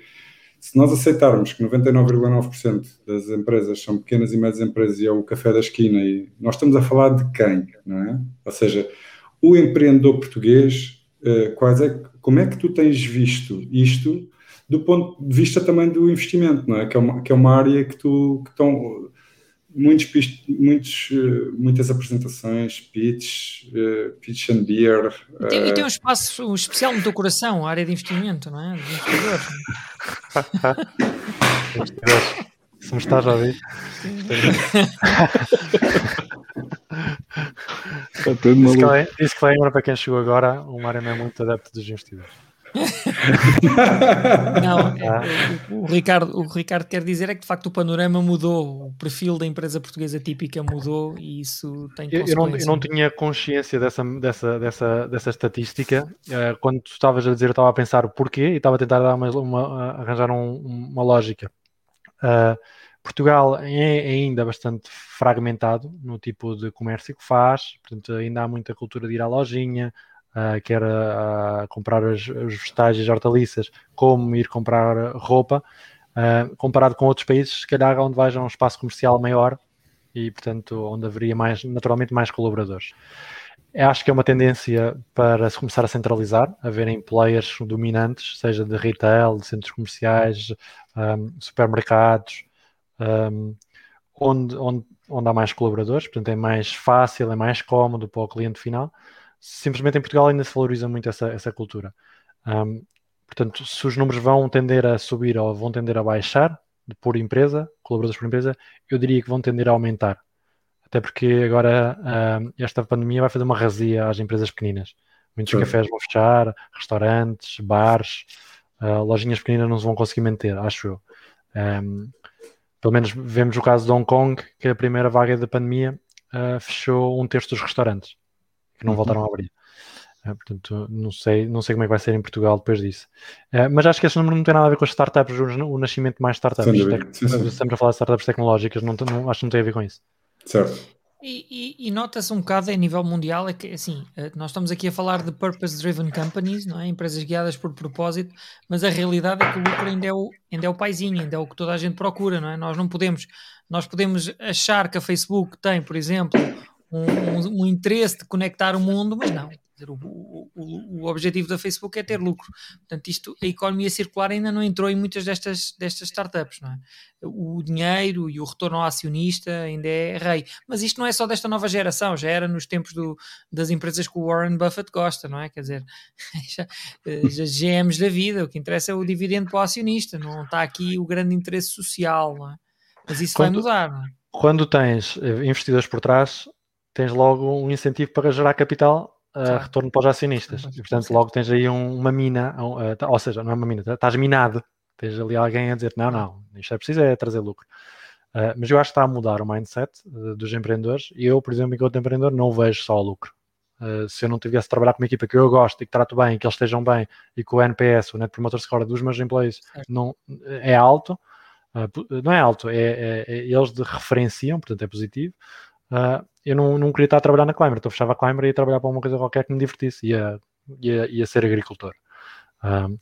se nós aceitarmos que 99,9% das empresas são pequenas e médias empresas e é o café da esquina, e nós estamos a falar de quem? Não é? Ou seja, o empreendedor português, eh, quais é, como é que tu tens visto isto do ponto de vista também do investimento, não é? Que é uma, que é uma área que tu que estão muitos, muitos, eh, muitas apresentações, pitch, uh, pitch and beer. E tem, uh... e tem, um espaço um especial no teu coração, a área de investimento, não é? De investidores. Se me estás a ouvir. Disclaimer, disclaimer para quem chegou agora, o Mário não é muito adepto dos investidores. não, ah. o, o, Ricardo, o Ricardo quer dizer é que de facto o panorama mudou, o perfil da empresa portuguesa típica mudou e isso tem eu, eu, não, eu não tinha consciência dessa, dessa, dessa, dessa estatística. Uh, quando tu estavas a dizer, eu estava a pensar o porquê e estava a tentar dar uma, uma arranjar um, uma lógica. Uh, Portugal é ainda bastante fragmentado no tipo de comércio que faz, portanto, ainda há muita cultura de ir à lojinha, uh, quer uh, comprar os, os vegetais e as hortaliças, como ir comprar roupa, uh, comparado com outros países, se calhar onde veja um espaço comercial maior e, portanto, onde haveria mais, naturalmente mais colaboradores. Acho que é uma tendência para se começar a centralizar, a verem players dominantes, seja de retail, de centros comerciais, um, supermercados, um, onde, onde, onde há mais colaboradores, portanto é mais fácil, é mais cómodo para o cliente final. Simplesmente em Portugal ainda se valoriza muito essa, essa cultura. Um, portanto, se os números vão tender a subir ou vão tender a baixar por empresa, colaboradores por empresa, eu diria que vão tender a aumentar até porque agora uh, esta pandemia vai fazer uma razia às empresas pequeninas. Muitos Sim. cafés vão fechar, restaurantes, bares, uh, lojinhas pequeninas não se vão conseguir manter, acho eu. Um, pelo menos vemos o caso de Hong Kong, que a primeira vaga da pandemia uh, fechou um terço dos restaurantes, que não uhum. voltaram a abrir. Uh, portanto, não sei, não sei como é que vai ser em Portugal depois disso. Uh, mas acho que esse número não tem nada a ver com as startups, o, nascimento de mais startups. Estamos a falar de startups tecnológicas, não, não, acho que não tem a ver com isso. Certo. E, e, e nota-se um bocado a nível mundial é que assim, eh, nós estamos aqui a falar de purpose-driven companies, não é? empresas guiadas por propósito, mas a realidade é que o lucro ainda é o, ainda é o paizinho, ainda é o que toda a gente procura, não é? Nós não podemos, nós podemos achar que a Facebook tem, por exemplo, um, um, interesse de conectar o mundo, mas não, o, o, o, objetivo da Facebook é ter lucro. Portanto, isto, a economia circular ainda não entrou em muitas destas, destas startups. Não é? O dinheiro e o retorno ao acionista ainda é rei. Mas isto não é só desta nova geração, já era nos tempos do, das empresas que o Warren Buffett gosta, não é? Quer dizer, já, já GMs da vida, o que interessa é o dividendo para o acionista, não está aqui o grande interesse social, é? Mas isso quando, vai mudar, é? Quando tens eh, investidores por trás, tens logo um incentivo para gerar capital uh, retorno para os acionistas. E, portanto, logo tens aí um, uma mina, uh, ou seja, não é uma mina, estás minado. Tens ali alguém a dizer: não, não, isto é preciso é trazer lucro. Uh, mas eu acho que está a mudar o mindset dos empreendedores. E eu, por exemplo, enquanto empreendedor, não vejo só o lucro. se eu não tivesse de trabalhar com uma equipa que eu gosto e que trato bem, que eles estejam bem e que o NPS, o Net Promoter Score dos meus employees, não, é alto, não é alto, é, é, é, eles referenciam, portanto é positivo. Uh, eu não, não queria estar a trabalhar na Climber, então fechava a Climber e ia trabalhar para uma coisa qualquer que me divertisse, ia, ia, ia ser agricultor. Uh,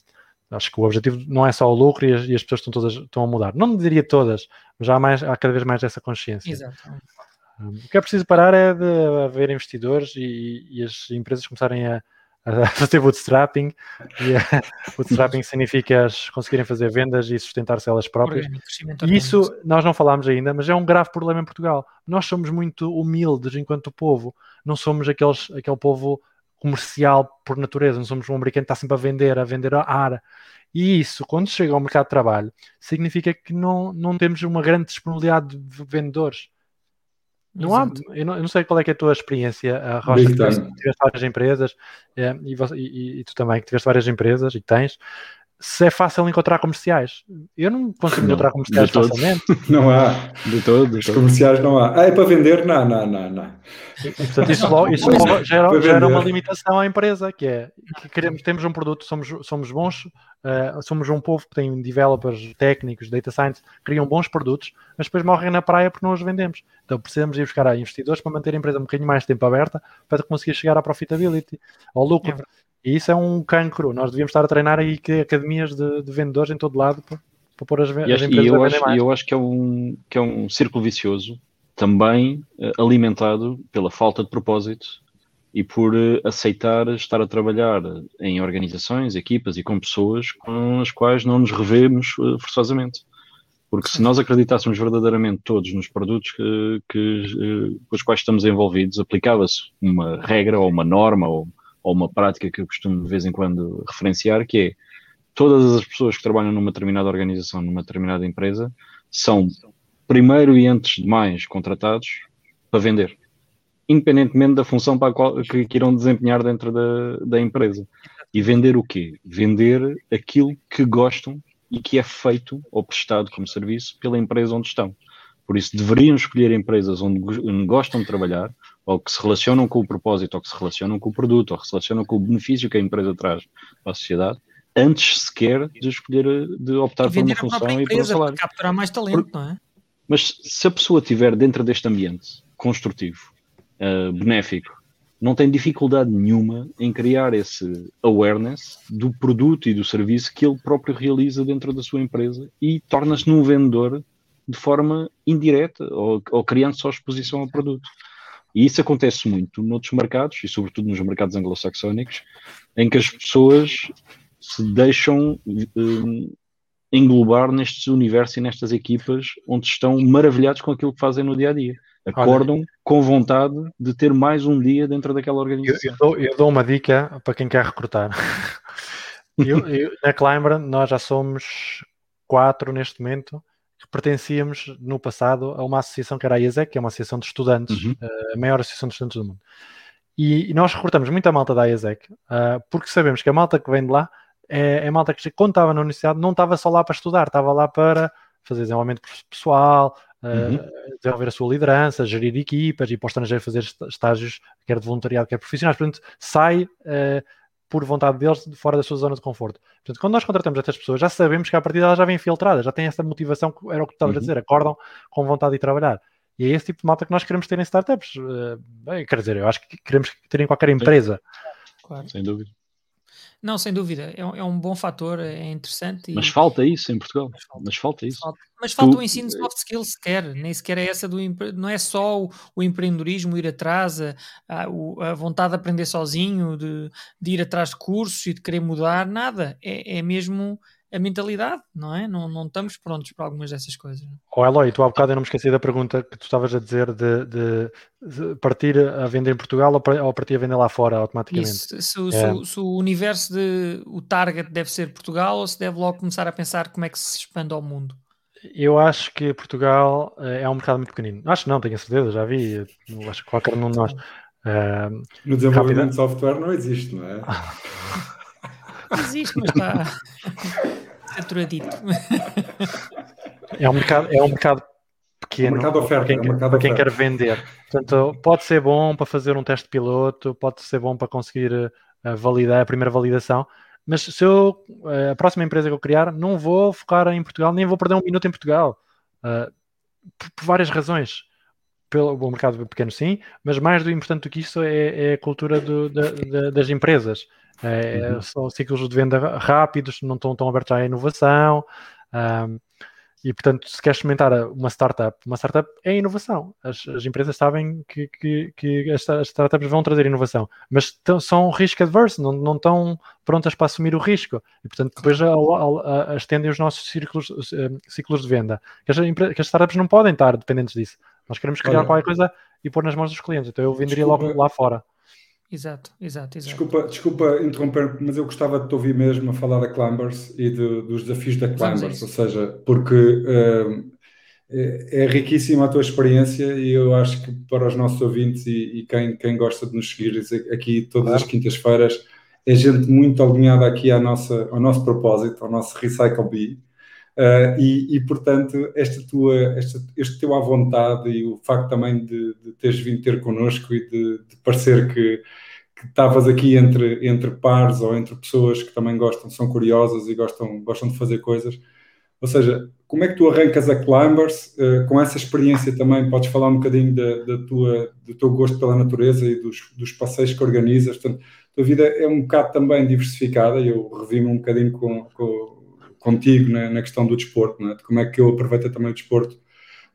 acho que o objetivo não é só o lucro e as, e as, pessoas estão todas estão a mudar. Não diria todas, mas há, mais, há cada vez mais essa consciência. Exato. o que é preciso parar é de haver investidores e, e as empresas começarem a, a fazer bootstrapping. E bootstrapping significa conseguirem fazer vendas e sustentar-se elas próprias. E isso nós não falámos ainda, mas é um grave problema em Portugal. Nós somos muito humildes enquanto povo, não somos aqueles, aquele povo comercial por natureza, não somos um americano que está sempre a vender, a vender a ar. E isso, quando chega ao mercado de trabalho, significa que não, não temos uma grande disponibilidade de vendedores. Não há, eu não, eu não, sei qual é, é a tua experiência, a Rocha, que tiveste, tiveste várias empresas é, e, e, e, tu também, que tiveste várias empresas e tens, se é fácil encontrar comerciais. Eu não consigo não, encontrar comerciais facilmente. Não há. De todo. Os comerciais não há. Ah, é para vender? Não, não, não, não. portanto, isso, logo, isso logo gera, gera, uma limitação à empresa, que é que queremos, temos um produto, somos, somos bons, uh, somos um povo que tem developers técnicos, data science, criam bons produtos, mas depois morrem na praia porque não os vendemos. Então precisamos ir buscar investidores para manter a empresa um bocadinho mais tempo aberta para conseguir chegar à profitability, ao lucro. É e isso é um cancro. Nós devíamos estar a treinar aí que academias de, de vendedores em todo lado para, para pôr as, e as empresas e eu a acho, mais. eu acho que é um, que é um círculo vicioso também uh, alimentado pela falta de propósito e por uh, aceitar estar a trabalhar em organizações, equipas e com pessoas com as quais não nos revemos uh, forçosamente. Porque se nós acreditássemos verdadeiramente todos nos produtos que, que, com os quais estamos envolvidos, aplicava-se uma regra ou uma norma ou ou uma prática que eu costumo de vez em quando referenciar, que é todas as pessoas que trabalham numa determinada organização, numa determinada empresa, são primeiro e antes de mais contratados para vender, independentemente da função para a qual, que, que irão desempenhar dentro da, da empresa. E vender o quê? Vender aquilo que gostam e que é feito ou prestado como serviço pela empresa onde estão. Por isso, deveriam escolher empresas onde gostam de trabalhar, ou que se relacionam com o propósito, ou que se relacionam com o produto, ou que se relacionam com o benefício que a empresa traz para a sociedade, antes sequer de escolher, de optar por uma função e por um salário. capturar mais talento, por... não é? Mas se a pessoa estiver dentro deste ambiente construtivo, uh, benéfico, não tem dificuldade nenhuma em criar esse awareness do produto e do serviço que ele próprio realiza dentro da sua empresa e torna-se num vendedor de forma indireta ou, ou criando só exposição ao produto. E isso acontece muito noutros mercados, e sobretudo nos mercados anglo-saxónicos, em que as pessoas se deixam um, englobar nestes universos e nestas equipas onde estão maravilhados com aquilo que fazem no dia a dia. Acordam Olha, com vontade de ter mais um dia dentro daquela organização. Eu, eu, dou, eu dou, uma dica para quem quer recrutar. eu, na Climber, nós já somos quatro neste momento que pertencíamos no passado a uma associação que era a IESEC, que é uma associação de estudantes, uhum. Eh, a maior associação de estudantes do mundo. E, e nós recrutamos muita malta da IESEC, uh, porque sabemos que a malta que vem de lá é, é malta que quando estava na universidade não estava só lá para estudar, estava lá para fazer desenvolvimento pessoal, uhum. uh, desenvolver a sua liderança, gerir equipas e para o estrangeiro fazer estágios, quer de voluntariado, quer profissionais. Portanto, sai uh, por vontade deles fora da sua zona de conforto. Portanto, quando nós contratamos estas pessoas, já sabemos que a partir delas já vem infiltrada, já têm essa motivação, que era o que tu estavas uhum. a dizer, acordam com vontade de trabalhar. E é esse tipo de malta que nós queremos ter em startups. Uh, bem, quer dizer, eu acho que queremos ter em qualquer empresa. Claro. Sem dúvida. Não, sem dúvida, é, é um bom fator, é interessante. E... Mas falta isso em Portugal, mas falta, mas falta isso. Falta. Mas falta tu... o ensino de soft skills sequer, nem sequer é essa do não é só o, o empreendedorismo ir atrás, a, a, a, vontade de aprender sozinho, de, de, ir atrás de cursos e de querer mudar, nada, é, é mesmo a mentalidade, não é? Não, não estamos prontos para algumas dessas coisas. Oh, Eloy, tu há bocado eu não me esqueci da pergunta que tu estavas a dizer de, de, de partir a vender em Portugal ou partir a vender lá fora automaticamente. Isso, se, é. se, se, o universo de o target deve ser Portugal ou se deve logo começar a pensar como é que se expande ao mundo? Eu acho que Portugal eh, é um mercado muito pequenino. Acho que não, tenho a certeza, já vi. Acho que qualquer um de nós. Uh, no desenvolvimento de software não existe, não é? Existe, mas está saturadito. É um mercado, é um mercado pequeno é um mercado oferta, para quem, é um para quem quer vender. Portanto, pode ser bom para fazer um teste piloto, pode ser bom para conseguir uh, validar a primeira validação, mas se eu, uh, a próxima empresa que eu criar, não vou focar em Portugal, nem vou perder um minuto em Portugal. Uh, por, por, várias razões. Pelo o mercado pequeno, sim, mas mais do importante do que isso é, é a cultura do, da, da, das empresas. É, uhum. São ciclos de venda rápidos, não estão tão abertos à inovação. Um, e, portanto, se queres experimentar uma startup, uma startup é inovação. As, as empresas sabem que, que, que, as, startups vão trazer inovação, mas são risk adverse, não, não estão prontas para assumir o risco. E, portanto, depois estendem os nossos ciclos, ciclos de venda. Que as, que as, startups não podem estar dependentes disso. Nós queremos criar Olha. qualquer coisa e pôr nas mãos dos clientes. Então, eu venderia Desculpa. logo lá fora. Exato, exato, exato. Desculpa, desculpa interromper, mas eu gostava de te ouvir mesmo a falar da Climbers e de, dos desafios da Climbers, ou seja, porque uh, é, é, riquíssima a tua experiência e eu acho que para os nossos ouvintes e, e quem, quem gosta de nos seguir aqui todas claro. as quintas-feiras, é gente muito alinhada aqui à nossa, ao nosso propósito, ao nosso Recycle Bee. Uh, e, e, portanto, esta tua, esta, este teu à vontade e o facto também de, de teres vindo ter connosco e de, de parecer que, estavas aqui entre, entre pares ou entre pessoas que também gostam, são curiosas e gostam, gostam de fazer coisas. Ou seja, como é que tu arrancas a Climbers? Uh, com essa experiência também podes falar um bocadinho da, da, tua, do teu gosto pela natureza e dos, dos passeios que organizas. Portanto, a tua vida é um bocado também diversificada eu revi-me um bocadinho com, com contigo na, na, questão do desporto, é? de como é que eu aproveito também o desporto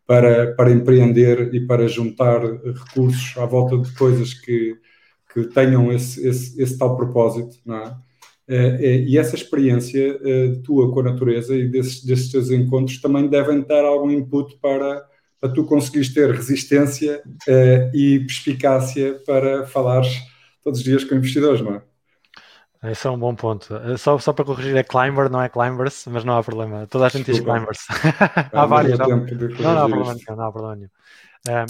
para, para empreender e para juntar recursos à volta de coisas que, que tenham esse, esse, esse tal propósito, é? Eh, eh, e essa experiência eh, tua com a natureza e desses, desses teus encontros também devem dar algum input para, para tu conseguires ter resistência e perspicácia para falares todos os dias com investidores, não é? Esse é um bom ponto. Eh, só, só para corrigir, é climber, não é climbers, mas não há problema. Toda a gente diz climbers. há várias. Não, não, não, há problema nenhum. Não há problema nenhum. Uh,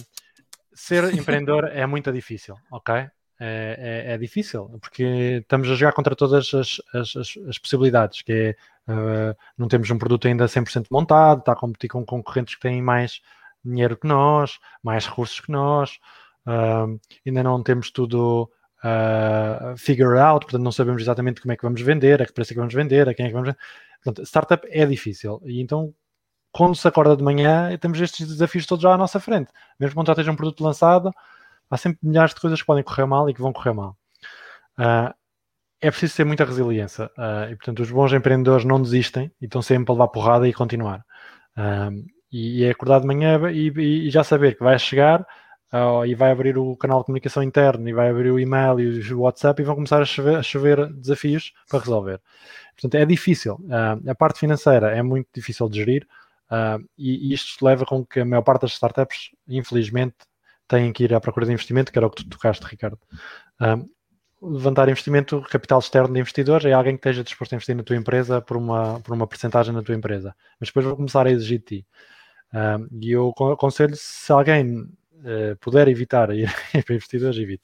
ser empreendedor é muito difícil, ok? É, é, é, difícil, porque estamos a jogar contra todas as, as, as, as possibilidades, que é, uh, não temos um produto ainda 100% montado, está a competir com concorrentes que têm mais dinheiro que nós, mais recursos que nós, uh, ainda não temos tudo uh, figure out, portanto não sabemos exatamente como é que vamos vender, a que preço é que vamos vender, a quem é que vamos vender. Portanto, startup é difícil e então quando se acorda de manhã temos estes desafios todos já à nossa frente. Mesmo quando já esteja um produto lançado, há sempre milhares de coisas que podem correr mal e que vão correr mal. Uh, é preciso ter muita resiliência uh, e portanto os bons empreendedores não desistem e estão sempre a levar porrada e continuar. Uh, e, e é acordar de manhã e, e, já saber que vai chegar uh, e vai abrir o canal de comunicação interno, e vai abrir o e-mail e o WhatsApp, e vão começar a chover, a chover desafios para resolver. Portanto, é difícil. Uh, a parte financeira é muito difícil de gerir, uh, e, isto leva com que a maior parte das startups, infelizmente, têm que ir à procura de investimento, que era o que tu tocaste, Ricardo. Levantar investimento, capital externo de investidores, é alguém que esteja disposto a investir na tua empresa por uma, por uma percentagem na tua empresa. Mas depois vão começar a exigir de ti. E eu aconselho, se alguém uh, puder evitar ir para investidores, evite.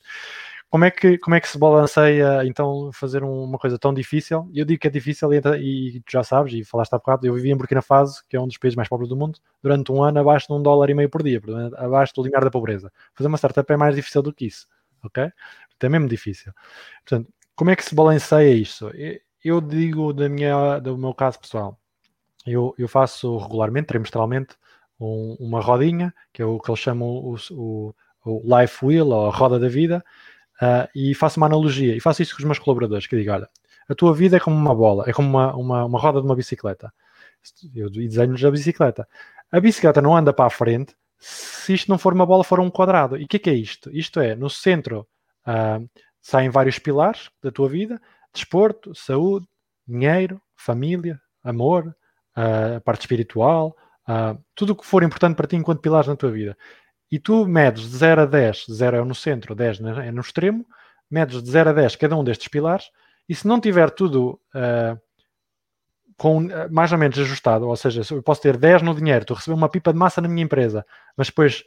Como é, que, como é que se balanceia então fazer uma coisa tão difícil? Eu digo que é difícil e, e tu já sabes, e falaste há bocado, eu vivi em Burkina Faso, que é um dos países mais pobres do mundo, durante um ano abaixo de um dólar e meio por dia, abaixo do limiar da pobreza. Fazer uma startup é mais difícil do que isso, ok? É mesmo difícil. Portanto, como é que se balanceia isto? Eu digo da minha, do meu caso pessoal, eu, eu faço regularmente, trimestralmente, um, uma rodinha, que é o que eles chamam o, o, o life wheel, ou a roda da vida, Uh, e faço uma analogia, e faço isso com os meus colaboradores, que digo, olha, a tua vida é como uma bola, é como uma, uma, uma roda de uma bicicleta. Eu desenho-lhes a bicicleta. A bicicleta não anda para a frente se isto não for uma bola, for um quadrado. E o que é que é isto? Isto é, no centro uh, saem vários pilares da tua vida, desporto, saúde, dinheiro, família, amor, uh, a parte espiritual, tudo o que for importante para ti enquanto pilares na tua vida e tu medes de 0 a 10, 0 é no centro, 10 é no extremo, medes de 0 a 10 cada um destes pilares, e se não tiver tudo uh, com, uh, mais ou menos ajustado, ou seja, eu posso ter 10 no dinheiro, a receber uma pipa de massa na minha empresa, mas depois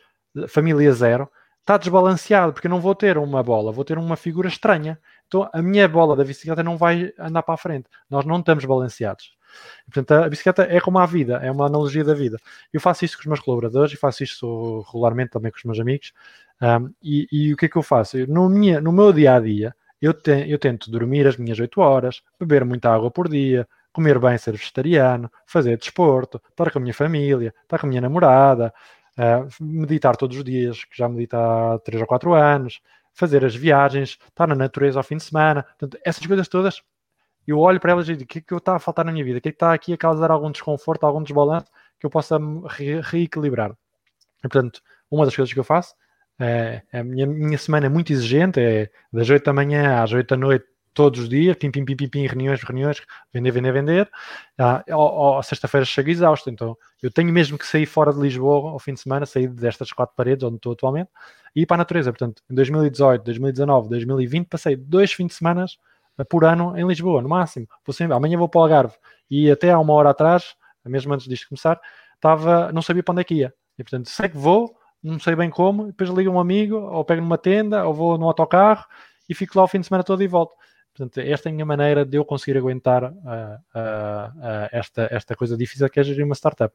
família zero, está desbalanceado, porque eu não vou ter uma bola, vou ter uma figura estranha. Então a minha bola da bicicleta não vai andar para a frente. Nós não estamos balanceados. Portanto, a bicicleta é como a vida, é uma analogia da vida. Eu faço isso com os meus colaboradores e faço isso regularmente também com os meus amigos. Um, e, e, o que é que eu faço? Eu, no, minha, no meu dia a dia, eu, te, eu tento dormir as minhas 8 horas, beber muita água por dia, comer bem, ser vegetariano, fazer desporto, estar com a minha família, estar com a minha namorada, uh, meditar todos os dias, que já medito há 3 ou 4 anos, fazer as viagens, estar na natureza ao fim de semana. Portanto, essas coisas todas eu olho para elas e digo: o que é que está a faltar na minha vida? O que é que está aqui a causar algum desconforto, algum desbalanço que eu possa re reequilibrar? E, portanto, uma das coisas que eu faço é, a minha, minha semana é muito exigente, é das 8 da manhã às 8 da noite, todos os dias, pim, pim, pim, pim, pim reuniões, reuniões, vender, vender, vender. Ah, sexta-feira chego exausto, então eu tenho mesmo que sair fora de Lisboa ao fim de semana, sair destas quatro paredes onde estou atualmente e ir para a natureza. Portanto, em 2018, 2019, 2020, passei dois fins de semana por ano em Lisboa, no máximo. Vou sempre, amanhã vou para o Algarve. E até há uma hora atrás, mesmo antes disto começar, estava, não sabia para onde é que ia. E portanto, sei que vou, não sei bem como, depois ligo um amigo, ou pego numa tenda, ou vou no autocarro e fico lá o fim de semana todo e volto. Portanto, esta é a minha maneira de eu conseguir aguentar uh, uh, uh, esta, esta coisa difícil que é gerir uma startup.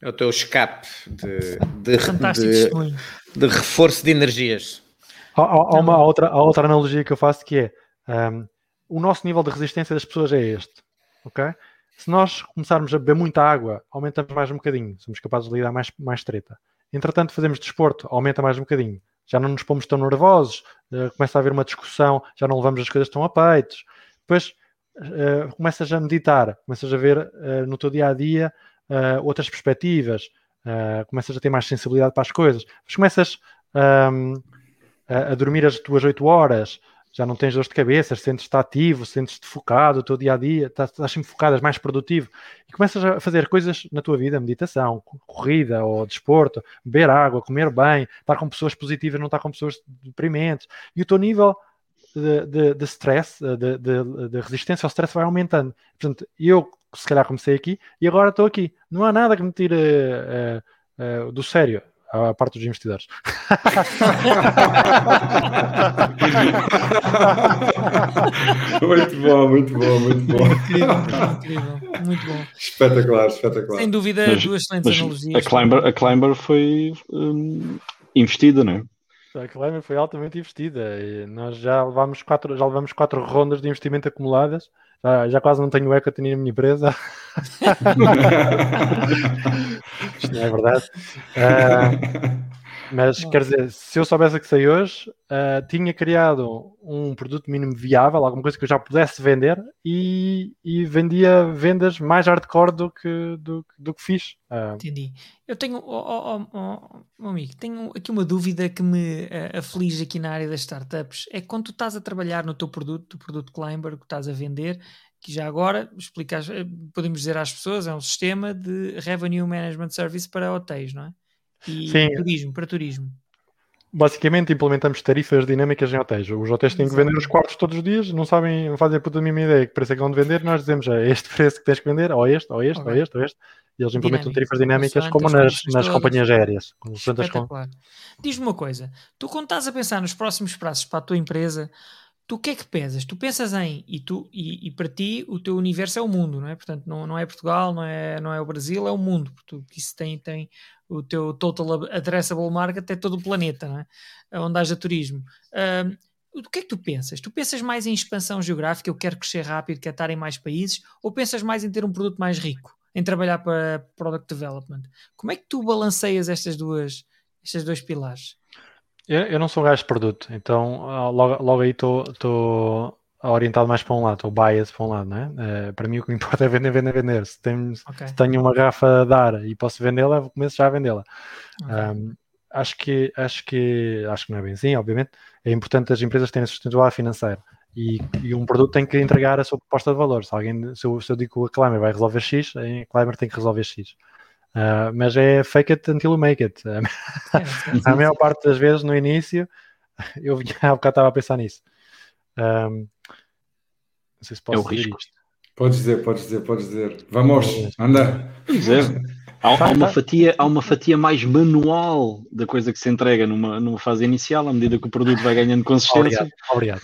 É o teu escape de, de, de, de reforço de energias. Há, há, uma, há outra, há outra analogia que eu faço que é um, o nosso nível de resistência das pessoas é este, ok? Se nós começarmos a beber muita água, aumentamos mais um bocadinho, somos capazes de lidar mais, mais treta. Entretanto, fazemos desporto, aumenta mais um bocadinho. Já não nos pomos tão nervosos, uh, começa a haver uma discussão, já não levamos as coisas tão a peitos. Depois uh, começas a meditar, começas a ver uh, no teu dia a dia outras perspectivas, começas a ter mais sensibilidade para as coisas. Depois começas um, a, dormir as tuas 8 horas, já não tens dor de cabeça, sentes-te ativo, sentes-te focado o teu dia a dia, estás, estás sempre focado, és mais produtivo e começas a fazer coisas na tua vida, meditação, corrida ou desporto, beber água, comer bem, estar com pessoas positivas, não estar com pessoas deprimentes e o teu nível de, de, de stress, de, de, de, resistência ao stress vai aumentando. Portanto, eu se calhar comecei aqui e agora estou aqui. Não há nada que me tire uh, uh, do sério a parte dos investidores. muito bom, muito bom, muito bom. Incrível, incrível, muito bom. Espetacular, espetacular. Sem dúvida, mas, duas excelentes analogias. A Climber, a Climber foi um, investida, não é? A Climber foi altamente investida. E nós já levamos quatro, já levamos quatro rondas de investimento acumuladas. Já, já quase não tenho equity na minha empresa. Isto não é verdade. Uh, Mas quer dizer, se eu soubesse que sei hoje, uh, tinha criado um produto mínimo viável, alguma coisa que eu já pudesse vender e, e vendia vendas mais hardcore do que, do, do que fiz. Uh, Entendi. Eu tenho, oh, oh, oh, amigo, tenho aqui uma dúvida que me uh, aflige aqui na área das startups. É quando tu estás a trabalhar no teu produto, o produto Climber, que estás a vender, que já agora explicas, podemos dizer às pessoas, é um sistema de Revenue Management Service para hotéis, não é? E Sim. turismo, para turismo. Basicamente implementamos tarifas dinâmicas em hotéis. Os hotéis têm que vender os quartos todos os dias, não sabem, não fazem a puta mínima ideia que preço é que vão vender, nós dizemos é este preço que tens que vender, ou este, ou este, okay. ou este, ou este, e eles implementam tarifas dinâmicas como nas, nas companhias aéreas. Diz-me uma coisa, tu quando estás a pensar nos próximos prazos para a tua empresa, tu o que é que pesas? Tu pensas em, e, tu, e, e, para ti o teu universo é o mundo, não é? Portanto, não, não é Portugal, não é, não é o Brasil, é o mundo, porque isso tem, tem o teu total addressable market é todo o planeta, não é? onde haja turismo. O que é que tu pensas? Tu pensas mais em expansão geográfica, eu quero crescer rápido, quero estar em mais países, ou pensas mais em ter um produto mais rico, em trabalhar para Product Development? Como é que tu balanceias estas duas, estes dois pilares? Eu, eu não sou um gajo de produto, então ah, logo, logo aí estou orientado mais para um lado, ou bias para um lado, não é? Uh, para mim o que importa é vender, vender, vender. Se tenho, okay. se tenho uma garrafa a dar e posso vendê-la, começo já a vendê-la. Okay. Um, acho que acho que acho que não é bem assim, obviamente. É importante as empresas terem sustentabilidade financeira e, e, um produto tem que entregar a sua proposta de valor. Se alguém, se eu, se eu digo que a Climber vai resolver X, a Climber tem que resolver X. Uh, mas é fake it until you make it. a maior parte das vezes no início, eu vinha há bocado estava a pensar nisso. Um, não sei se posso é dizer isto. Podes dizer, podes dizer, podes dizer. Vamos, anda. Dizer. Há, há, uma fatia, há uma fatia mais manual da coisa que se entrega numa, numa fase inicial, à medida que o produto vai ganhando consistência. Obrigado.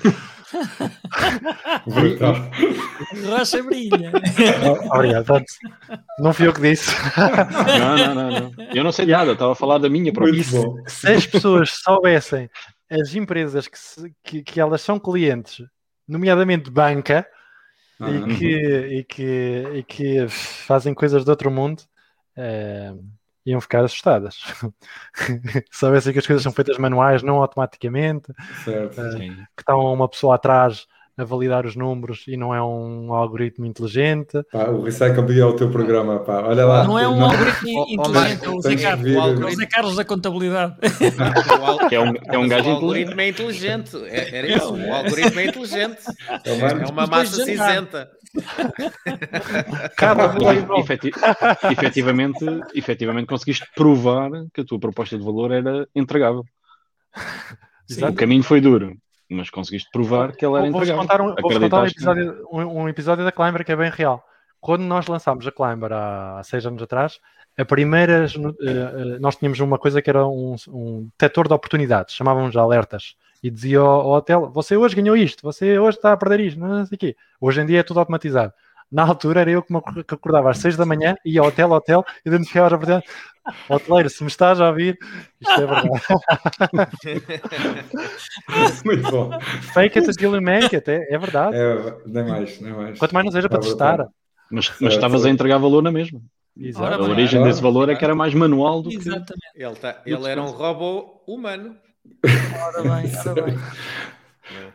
obrigado. Rocha brilha. Obrigado. Não fui eu que disse. Não, não, não, não. Eu não sei nada, estava a falar da minha própria. Se as pessoas soubessem as empresas que, se, que, que, elas são clientes, nomeadamente banca, ah, e, que, e, que, e que fazem coisas de outro mundo, é, iam ficar assustadas. Soubessem que as coisas são feitas manuais, não automaticamente, certo, é, que estão uma pessoa atrás a validar os números e não é um algoritmo inteligente. Pá, o Recycle é o teu programa, pá. olha lá. Não é um não... algoritmo inteligente, é o Zé Carlos, da contabilidade. é um, é um gajo O algoritmo é inteligente, é, era isso, o algoritmo é inteligente. É uma, é uma massa cinzenta. Cada Efeti efetivamente, efetivamente conseguiste provar que a tua proposta de valor era entregável. Sim. O caminho foi duro, mas conseguiste provar que ela era vou Contar um, vou contar um episódio, um, um episódio da Climber que é bem real. Quando nós lançámos a Climber há, seis anos atrás, a primeira, uh, nós tínhamos uma coisa que era um, um detector de oportunidades, chamávamos alertas, e dizia ao, ao, hotel: Você hoje ganhou isto, você hoje está a perder isto, não sei o quê. Hoje em dia é tudo automatizado. Na altura era eu que, me, que acordava às seis da manhã, ia ao hotel, hotel, identificava as oportunidades. Hoteleiro, se me estás a ouvir, isto é verdade. Muito bom. Fake it until you make it, é, é verdade. É, não é mais, é mais. Quanto mais não seja é para testar. Mas, mas estavas a entregar valor na mesma. Exato. A origem desse valor é que era mais manual do Exatamente. que. Ele, tá, ele era um robô humano. Ora bem, ora bem.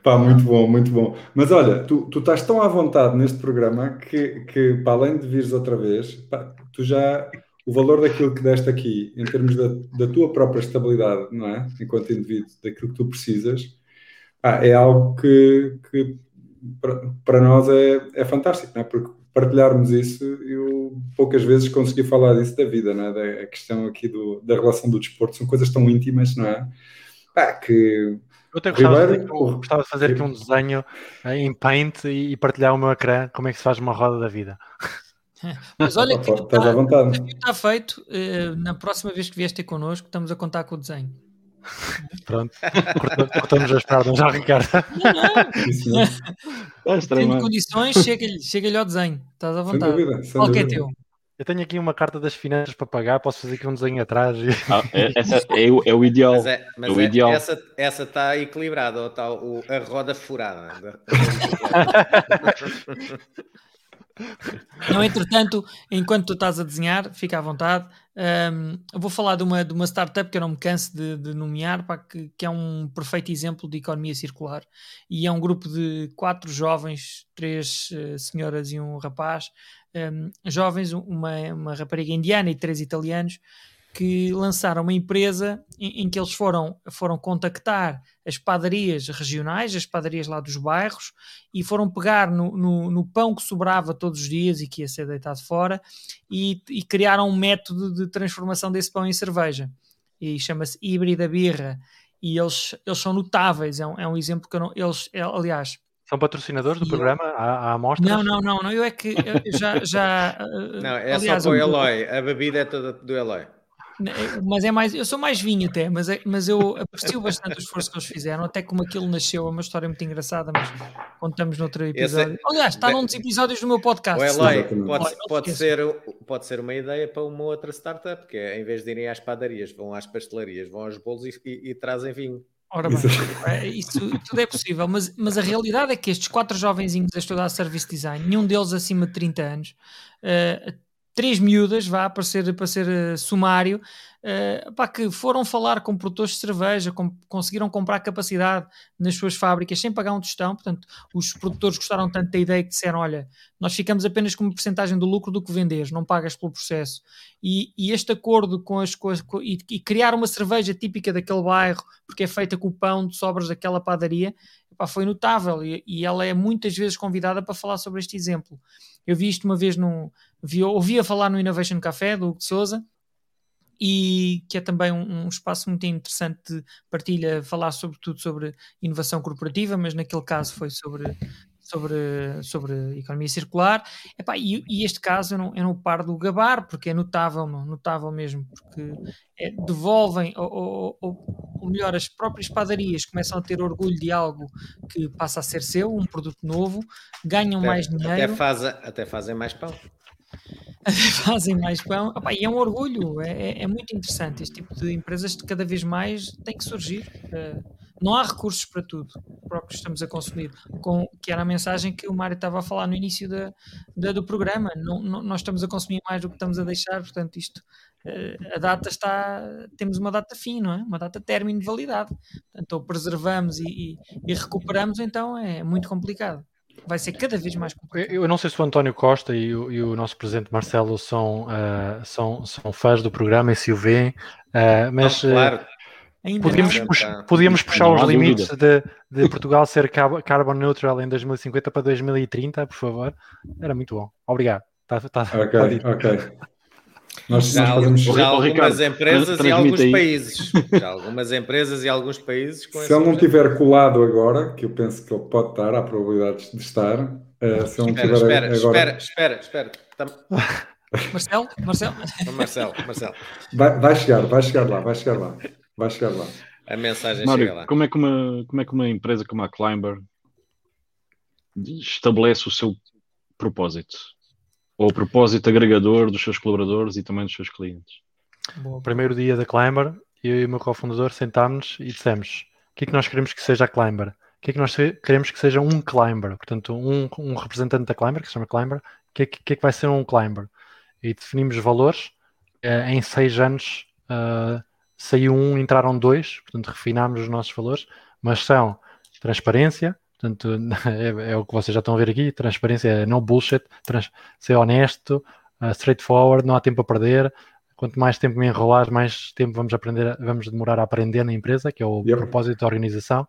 Pá, muito bom, muito bom. Mas olha, tu, tu estás tão à vontade neste programa que, que para além de vires outra vez, pá, tu já o valor daquilo que deste aqui, em termos da, da tua própria estabilidade, não é? Enquanto indivíduo, daquilo que tu precisas, ah, é algo que, que para, nós é, é fantástico, não é? Porque partilharmos isso, eu poucas vezes consegui falar disso da vida, não é? Da questão aqui do, da relação do desporto, são coisas tão íntimas, não é? Ah, que eu até gostava, Ribeiro, de fazer, gostava de fazer aqui um desenho em Paint e partilhar o meu ecrã como é que se faz uma roda da vida. Mas olha que está, à vontade. está feito. Uh, na próxima vez que vieste ter connosco, estamos a contar com o desenho. Pronto, cortamos as pernas já, Ricardo. Não, não. É Tendo condições, chega-lhe chega ao desenho. Estás à vontade. Sem dúvida, sem Qual dúvida. é teu? Eu tenho aqui uma carta das finanças para pagar, posso fazer aqui um desenho atrás. E... Ah, é, essa é, o, é o ideal. Mas, é, mas é o ideal. Essa, essa está equilibrada, ou está o, a roda furada. Não, entretanto, enquanto tu estás a desenhar, fica à vontade. Um, eu vou falar de uma, de uma startup que eu não me canso de, de nomear, pá, que, que, é um perfeito exemplo de economia circular. E é um grupo de quatro jovens, três uh, senhoras e um rapaz, um, jovens, uma, uma rapariga indiana e três italianos, que lançaram uma empresa em, em, que eles foram, foram contactar as padarias regionais, as padarias lá dos bairros, e foram pegar no, no, no pão que sobrava todos os dias e que ia ser deitado fora, e, e criaram um método de transformação desse pão em cerveja. E chama-se híbrida birra. E eles, eles são notáveis, é um, é um exemplo que eu não. Eles, é, aliás, são patrocinadores do programa? Há, há amostras? Não, não, não, não. Eu é que eu já. já não, é aliás, só para o Eloy. A bebida é toda do Eloy. Mas é mais, eu sou mais vinho até, mas, é, mas eu aprecio bastante o esforço que eles fizeram, até como aquilo nasceu, é uma história muito engraçada, mas contamos noutro episódio. Esse, Aliás, está num dos episódios do meu podcast. O Eloy, pode, pode, ser, pode ser uma ideia para uma outra startup, que é em vez de irem às padarias, vão às pastelarias, vão aos bolos e, e, e trazem vinho. Ora bem, é, isso tudo é possível, mas, mas a realidade é que estes quatro jovenzinhos a estudar Service Design, nenhum deles acima de 30 anos, uh, três miúdas, vá, para ser, para ser uh, sumário, uh, pá, que foram falar com produtores de cerveja, com, conseguiram comprar capacidade nas suas fábricas sem pagar um tostão, portanto, os produtores gostaram tanto da ideia que disseram, olha, nós ficamos apenas com uma porcentagem do lucro do que vendes, não pagas pelo processo. E, e este acordo com as coisas, e, e, criar uma cerveja típica daquele bairro, porque é feita com o pão de sobras daquela padaria, pá, foi notável, e, e ela é muitas vezes convidada para falar sobre este exemplo. Eu vi isto uma vez num. Vi, ouvia falar no Innovation Café do Hugo de Souza e que é também um, um, espaço muito interessante de partilha, falar sobretudo sobre inovação corporativa, mas naquele caso foi sobre, sobre, sobre economia circular. Epá, e, e, este caso eu não, eu não paro do gabar, porque é notável, notável mesmo, porque é, devolvem, ou, ou, ou, ou, melhor, as próprias padarias começam a ter orgulho de algo que passa a ser seu, um produto novo, ganham até, mais dinheiro. Até, faz, até fazem mais pão. fazem mais pão. E é um orgulho, é, é, é, muito interessante. Este tipo de empresas cada vez mais tem que surgir. Uh, não há recursos para tudo, para o que estamos a consumir. Com, que era a mensagem que o Mário estava a falar no início da, da do programa. Não, não, nós estamos a consumir mais do que estamos a deixar, portanto, isto. Uh, a data está. Temos uma data fim, não é? Uma data término de validade. Portanto, ou preservamos e, e, e recuperamos, então é muito complicado vai ser cada vez mais complicado. Eu não sei se o António Costa e o, e o nosso presidente Marcelo são, uh, são, são fãs do programa e se o veem, uh, mas não, claro. Uh, podíamos, puxar, podíamos puxar os limites de, de, Portugal ser carbon neutral em 2050 para 2030, por favor. Era muito bom. Obrigado. Tá, tá, ok, tá ok. Nós, já, nós já algumas Ricardo, empresas e alguns aí. países. Já algumas empresas e alguns países. se ele não tiver colado agora, que eu penso que ele pode estar, há probabilidades de estar. Uh, se ele não espera, tiver espera, agora... espera, espera, espera. Marcelo, Marcelo. Marcelo, Marcelo. Vai, vai, chegar, vai chegar lá, vai chegar lá. Vai chegar lá. A mensagem Mário, chega lá. Como é, que uma, como é que uma empresa como a Climber estabelece o seu propósito? ou o propósito agregador dos seus colaboradores e também dos seus clientes. Bom, primeiro dia da Climber, eu e o meu cofundador sentámos e dissemos o que é que nós queremos que seja a Climber? O que é que nós queremos que seja um Climber? Portanto, um, um representante da Climber, que se chama Climber, o que, é que, que, é que vai ser um Climber? E definimos valores. Uh, em seis anos uh, saiu um, entraram dois, portanto refinámos os nossos valores, mas são transparência, Portanto, é, é, o que vocês já estão a ver aqui: transparência é no bullshit, trans, ser honesto, uh, straightforward, não há tempo a perder. Quanto mais tempo me enrolar, mais tempo vamos aprender, vamos demorar a aprender na empresa, que é o yep. propósito da organização.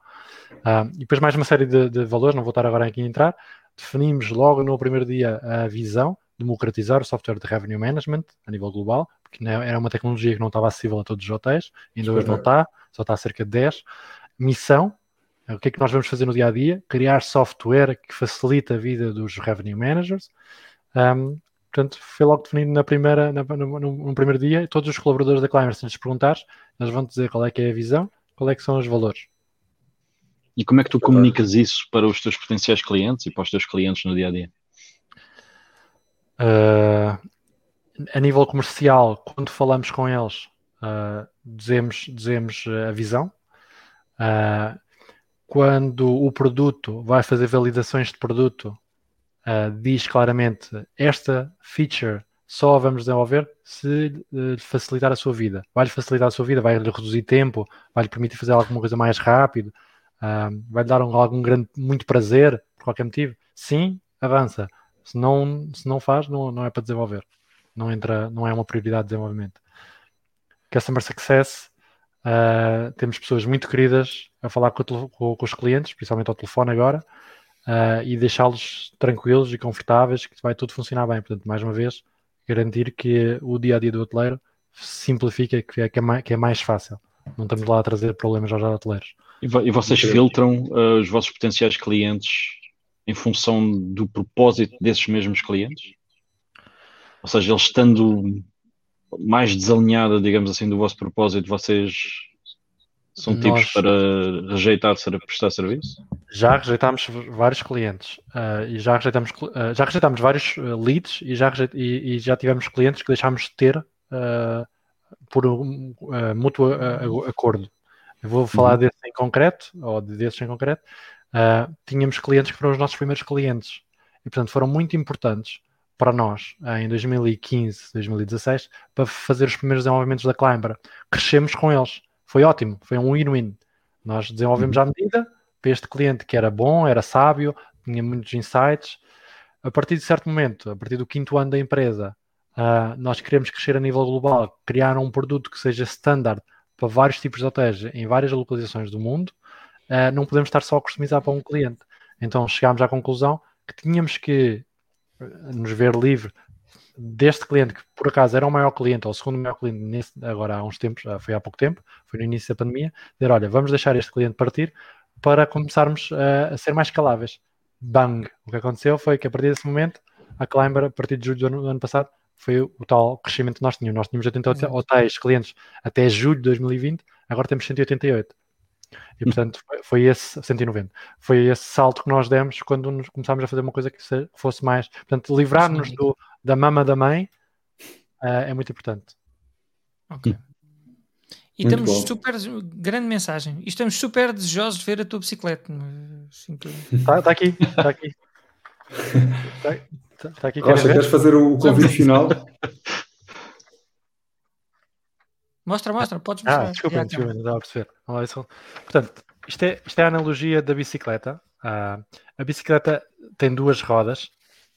Uh, e depois mais uma série de, de, valores, não vou estar agora aqui a entrar. Definimos logo no primeiro dia a visão, democratizar o software de revenue management a nível global, porque era uma tecnologia que não estava acessível a todos os hotéis, ainda hoje não está, só está a cerca de 10. Missão, o que é que nós vamos fazer no dia a dia? Criar software que facilita a vida dos revenue managers. Um, portanto, foi logo definido na primeira, na, no, no, no, primeiro dia. Todos os colaboradores da Climber, se lhes perguntares, eles vão dizer qual é que é a visão, qual é que são os valores. E como é que tu comunicas isso para os teus potenciais clientes e para os teus clientes no dia a dia? Uh, a nível comercial, quando falamos com eles, uh, dizemos, dizemos a visão. Uh, quando o produto vai fazer validações de produto, diz claramente esta feature só a vamos desenvolver se lhe facilitar a sua vida. Vai-lhe facilitar a sua vida, vai-lhe reduzir tempo, vai-lhe permitir fazer alguma coisa mais rápido, vai-lhe dar um, algum grande, muito prazer, por qualquer motivo. Sim, avança. Se não, se não faz, não, não é para desenvolver. Não, entra, não é uma prioridade de desenvolvimento. Customer Success, uh, temos pessoas muito queridas a falar com, com, com os clientes, principalmente ao telefone agora, uh, e deixá-los tranquilos e confortáveis, que vai tudo funcionar bem. Portanto, mais uma vez, garantir que o dia a dia do hoteleiro simplifica, que é, que é, mais, que é mais fácil. Não estamos lá a trazer problemas aos hoteleiros. E, e vocês filtram uh, os vossos potenciais clientes em função do propósito desses mesmos clientes? Ou seja, eles estando mais desalinhada, digamos assim, do vosso propósito, vocês são Nós... tipos para rejeitar ser, prestar serviço? Já rejeitámos vários clientes uh, e já rejeitámos, uh, já rejeitámos vários uh, leads e já, rejeita, e, e, já tivemos clientes que deixámos de ter por um mútuo acordo. Eu vou falar uhum. desse em concreto, ou desses em concreto. Tínhamos clientes que foram os nossos primeiros clientes e, portanto, foram muito importantes para nós em 2015, 2016 para fazer os primeiros desenvolvimentos da Climber. Crescemos com eles foi ótimo, foi um win-win. Nós desenvolvemos uhum. à medida para este cliente que era bom, era sábio, tinha muitos insights. A partir de certo momento, a partir do quinto ano da empresa, uh, nós queremos crescer a nível global, criar um produto que seja standard para vários tipos de hotéis em várias localizações do mundo. Uh, não podemos estar só a customizar para um cliente. Então chegámos à conclusão que tínhamos que nos ver livre deste cliente, que por acaso era o maior cliente, ou o segundo maior cliente, nesse, agora há uns tempos, foi há pouco tempo, foi no início da pandemia, dizer, olha, vamos deixar este cliente partir para começarmos a, a ser mais escaláveis. Bang! O que aconteceu foi que a partir desse momento, a Climber, a partir de julho do ano, do ano passado, foi o, tal crescimento que nós tínhamos. Nós tínhamos 80 hotéis, clientes até julho de 2020, agora temos 188. E portanto foi esse 190. Foi esse salto que nós demos quando nos começámos a fazer uma coisa que fosse mais. Portanto, livrar-nos da mama da mãe uh, é muito importante. Ok. E muito estamos bom. super. Grande mensagem. E estamos super desejosos de ver a tua bicicleta. Está tá aqui, está aqui. Está tá, tá aqui. Rocha, queres fazer o convite final? Mostra, mostra, podes ah, mostrar. Ah, desculpa, desculpa, não dá a perceber. Portanto, isto é, isto é a analogia da bicicleta. Uh, a bicicleta tem duas rodas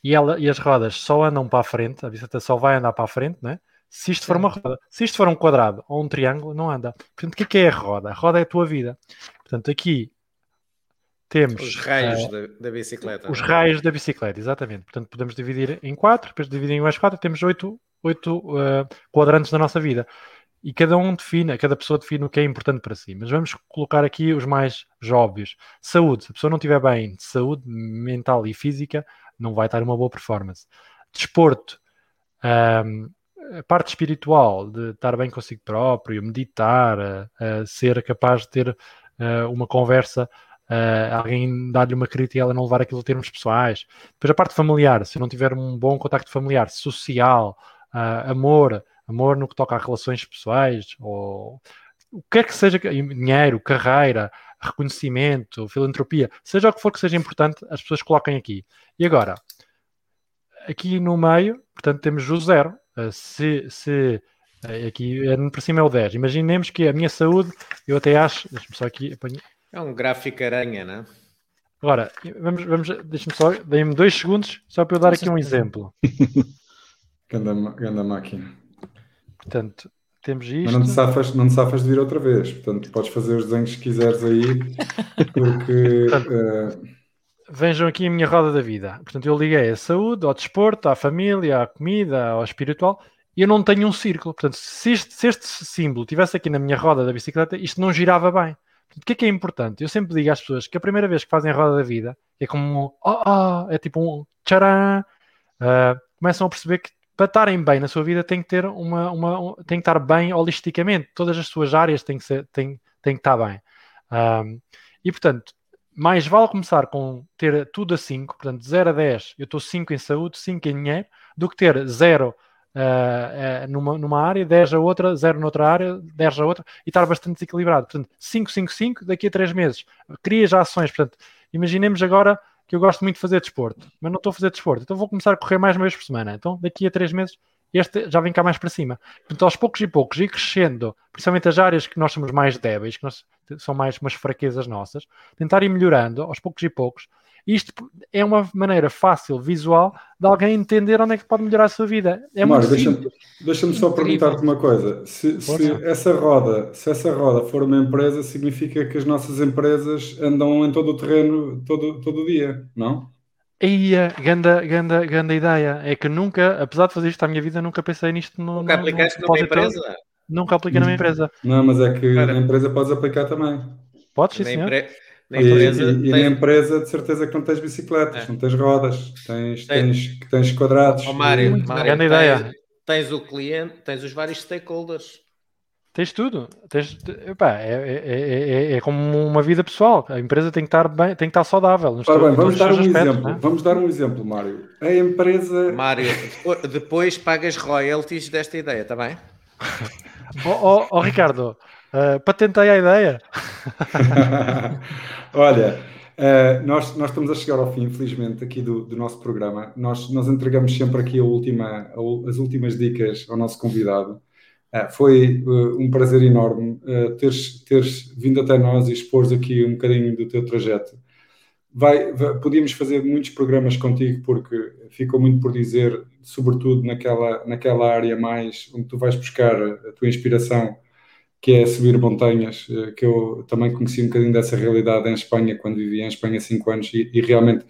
e, ela, e as rodas só andam para a frente, a bicicleta só vai andar para a frente, né? Se isto for uma roda, se isto for um quadrado ou um triângulo, não anda. Portanto, o que é, é a roda? A roda é a tua vida. Portanto, aqui temos os raios uh, da, da, bicicleta. Os raios da bicicleta, exatamente. Portanto, podemos dividir em quatro, depois dividir em mais quatro, temos oito, oito uh, quadrantes da nossa vida e cada um define, cada pessoa define o que é importante para si. Mas vamos colocar aqui os mais óbvios. Saúde. Se a pessoa não estiver bem de saúde mental e física, não vai estar uma boa performance. Desporto. Um, a parte espiritual, de estar bem consigo próprio, meditar, ser capaz de ter uma conversa, alguém dar-lhe uma crítica e ela não levar aquilo a termos pessoais. Depois a parte familiar, se não tiver um bom contacto familiar, social, amor, amor no que toca a relações pessoais, ou o que é que seja, dinheiro, carreira, reconhecimento, filantropia, seja o que for que seja importante, as pessoas coloquem aqui. E agora, aqui no meio, portanto, temos o zero. Eh, se, se eh, aqui para cima é o 10. Imaginemos que a minha saúde, eu até acho, deixa-me só aqui apanhar. É um gráfico aranha, não é? Agora, vamos, vamos deixa-me só, deem-me dois segundos só para eu dar aqui um exemplo. Ganda, ganda máquina. Portanto, temos isto. Mas não te, safas, não te safas de vir outra vez. Portanto, podes fazer os desenhos que quiseres aí, porque. Portanto, uh... Vejam aqui a minha roda da vida. Portanto, eu liguei a saúde, ao desporto, à família, à comida, ao espiritual, e eu não tenho um círculo. Portanto, se este, se este símbolo tivesse aqui na minha roda da bicicleta, isto não girava bem. Portanto, o que é que é importante? Eu sempre digo às pessoas que a primeira vez que fazem a roda da vida é como um oh, oh, é tipo um tcharam. Uh, começam a perceber que para estarem bem na sua vida tem que ter uma, uma um, tem que estar bem holisticamente, todas as suas áreas têm que, ser, têm, têm que estar bem. Um, e portanto, mais vale começar com ter tudo a 5, portanto, 0 a 10, eu estou 5 em saúde, 5 em dinheiro, do que ter 0 uh, uh, numa, numa área, 10 a outra, 0 noutra área, 10 a outra, e estar bastante desequilibrado. Portanto, 5, 5, 5, daqui a 3 meses, cria já ações. Portanto, imaginemos agora que eu gosto muito de fazer desporto, mas não estou a fazer desporto, então vou começar a correr mais uma vez por semana. Então, daqui a três meses, este já vem cá mais para cima. Portanto, aos poucos e poucos, ir crescendo, principalmente as áreas que nós somos mais débeis, que nós, são mais umas fraquezas nossas, tentar ir melhorando aos poucos e poucos. Isto é uma maneira fácil, visual, de alguém entender onde é que pode melhorar a sua vida. É Mário, deixa-me deixa só perguntar-te uma coisa. Se, se, essa roda, se essa roda for uma empresa, significa que as nossas empresas andam em todo o terreno todo, todo o dia, não? E a ganda, ganda, ganda ideia é que nunca, apesar de fazer isto à minha vida, nunca pensei nisto no. Nunca aplicaste numa empresa? Nunca apliquei numa empresa. Não, mas é que Cara, na empresa podes aplicar também. Podes, sim, senhor. Empre... Na empresa, e, e, e na empresa, de certeza que não tens bicicletas, é. não tens rodas, tens, tens, tens quadrados. Oh, Mário, Mário grande ideia. Tens o cliente, tens os vários stakeholders. Tens tudo. Tens, epá, é, é, é, é, como uma vida pessoal. A empresa tem que estar bem, tem que estar saudável. Ora bem, vamos dar um aspectos, exemplo. É? Vamos dar um exemplo, Mário. A empresa. Mário, depois pagas royalties desta ideia, está bem? oh, oh, oh, Ricardo, uh, patentei a ideia. Olha, uh, nós, nós estamos a chegar ao fim, infelizmente, aqui do, do nosso programa. Nós, nós entregamos sempre aqui a última, a, as últimas dicas ao nosso convidado. Uh, foi um prazer enorme teres, teres vindo até nós e expores aqui um bocadinho do teu trajeto. Vai, vai, podíamos fazer muitos programas contigo porque ficou muito por dizer, sobretudo naquela, naquela área mais onde tu vais buscar a tua inspiração, que é subir montanhas, que eu também conheci um bocadinho dessa realidade em Espanha, quando vivia em Espanha há 5 anos, e, e realmente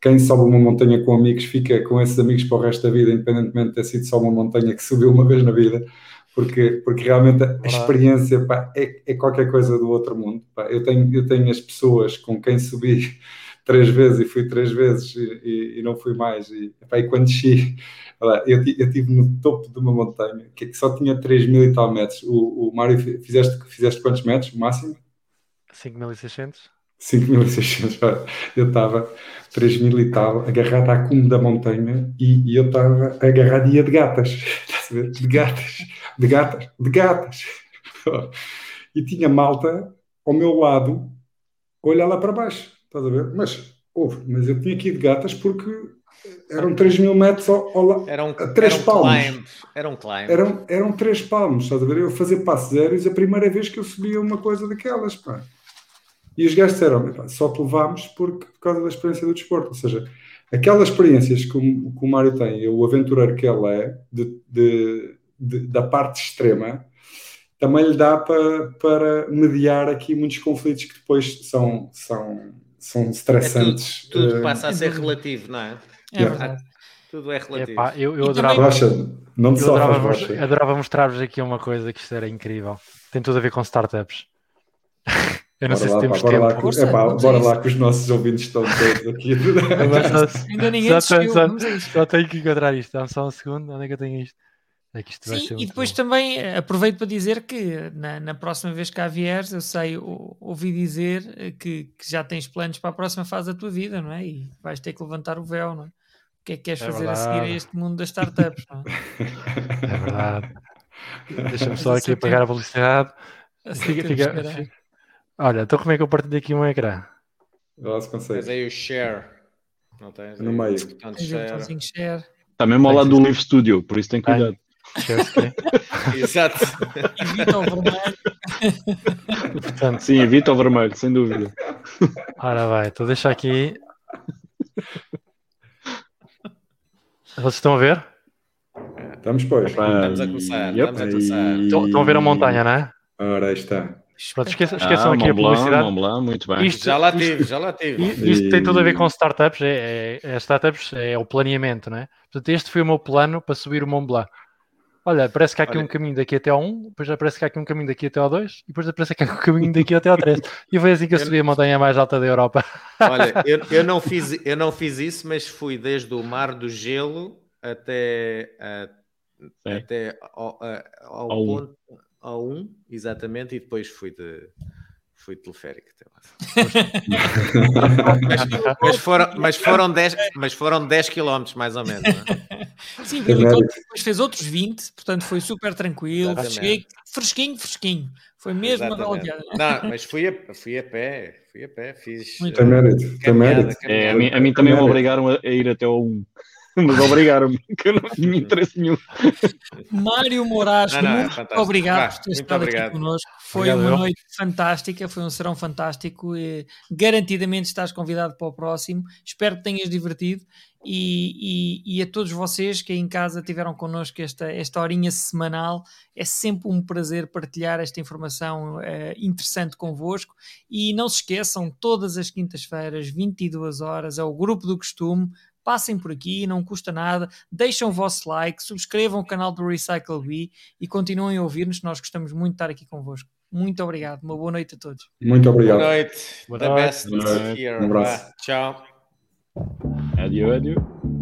quem sobe uma montanha com amigos fica com esses amigos para o resto da vida, independentemente de ter sido só uma montanha que subiu uma vez na vida porque, porque realmente a experiência pá, é, é, qualquer coisa do outro mundo. Pá. Eu, tenho, eu tenho as pessoas com quem subi três vezes e fui três vezes e, e, e não fui mais. E, pá, e quando desci, eu, eu estive no topo de uma montanha que só tinha 3 mil e tal metros. O, o Mário, fizeste, fizeste quantos metros, máximo? 5.600. 5.600, eu estava 3.000 e tal, agarrado à cume da montanha e, e eu estava agarradinha de gatas, estás a ver? De gatas de gatas, de gatas. e tinha malta ao meu lado, olhar lá para baixo, estás a ver? Mas, houve, mas eu tinha aqui de gatas porque eram 3 mil metros ao, ao, eram, a 3 eram palmos. Climb, eram. Eram, eram 3 palmos, estás a ver? Eu fazer passos zéros a primeira vez que eu subia uma coisa daquelas, pá. E os gajos disseram, só te levámos porque, por causa da experiência do desporto. Ou seja, aquelas experiências que o, que o Mário tem, o aventureiro que ele é, de, de de, da parte extrema, também lhe dá para, para mediar aqui muitos conflitos que depois são, são, são estressantes. É tudo, tudo, passa a ser relativo, não é? É verdade. Tudo é relativo. Epá, eu, eu adorava, Rocha, não te eu adorava, adorava mostrar-vos aqui uma coisa que isto era incrível. Tem tudo a ver com startups. Eu não bora sei lá, se temos pá, tempo. Bora lá, Força, epá, bora lá que os nossos ouvintes estão todos aqui. Ainda ninguém só, só, só, tenho que encontrar isto. Dá-me só um segundo. Onde é que eu tenho isto? É que isto Sim, e depois bom. também eh, aproveito para dizer que na, na próxima vez que cá vieres, eu sei, ou, ouvi dizer eh, que, que, já tens planos para a próxima fase da tua vida, não é? E vais ter que levantar o véu, não é? O que é que queres é fazer verdade. a seguir a este mundo das startups, não é? É verdade. Deixa-me só aqui apagar a publicidade. Fica, fica, fica. Olha, então como é que eu partilho aqui um ecrã? Lá se consegue. Tens aí o share. Não tens? No meio. share. share. Está mesmo ao lado do Live Studio, por isso tem cuidado. Exato. Evita o vermelho. Portanto, sim, evita o vermelho, sem dúvida. Ora vai, então deixa aqui. Vocês estão a ver? Estamos, pois. Estamos a começar. Yep. Estamos a começar. Estão, a ver a montanha, não é? Ora, aí está. Pronto, esqueçam, esqueçam ah, aqui a publicidade. Mont Blanc, muito bem. Isto, já lá tive, já lá tive. Isto, isto tem tudo a ver com startups. É, é, é, startups é o planeamento, não é? Portanto, este foi o meu plano para subir o Mont Blanc. Olha, parece que há aqui Olha. um caminho daqui até ao 1, depois já parece que há aqui um caminho daqui até ao 2, e depois parece que há um caminho daqui até ao 3. E foi assim que eu subi a montanha mais alta da Europa. Olha, eu, eu, não fiz, eu não fiz isso, mas fui desde o Mar do Gelo até, a, até ao, a, ao, ao ponto, ao 1, exatamente, e depois fui de fui teleférico. mas, mas, foram, mas, foram 10, mas foram 10 km mais ou menos. É? Sim, Billy depois fez outros 20, portanto foi super tranquilo. Cheguei fresquinho, fresquinho. Foi mesmo Exatamente. uma bela Não, mas fui a, fui a pé, fui a pé, fiz. Muito. Tem mérito, tem mérito. É, a, mim, a mim também me obrigaram a, a ir até ao 1. Mas obrigaram-me, que eu não tinha interesse nenhum. Mário Moraes, não, não, é muito obrigado por ter estado obrigado. aqui connosco. Foi obrigado, uma eu. noite fantástica, foi um serão fantástico. E, garantidamente estás convidado para o próximo. Espero que tenhas divertido. E, e, e, a todos vocês que aí em casa tiveram connosco esta, esta horinha semanal. É sempre um prazer partilhar esta informação é, interessante convosco. E não se esqueçam, todas as quintas-feiras, 22 horas, é o grupo do costume passem por aqui, não custa nada, deixem o vosso like, subscrevam o canal do Recycle Bee e continuem a ouvir-nos, nós gostamos muito de estar aqui convosco. Muito obrigado, uma boa noite a todos. Muito obrigado. Boa noite. Boa The best boa noite. here. Um abraço. Tchau. Adieu, adieu.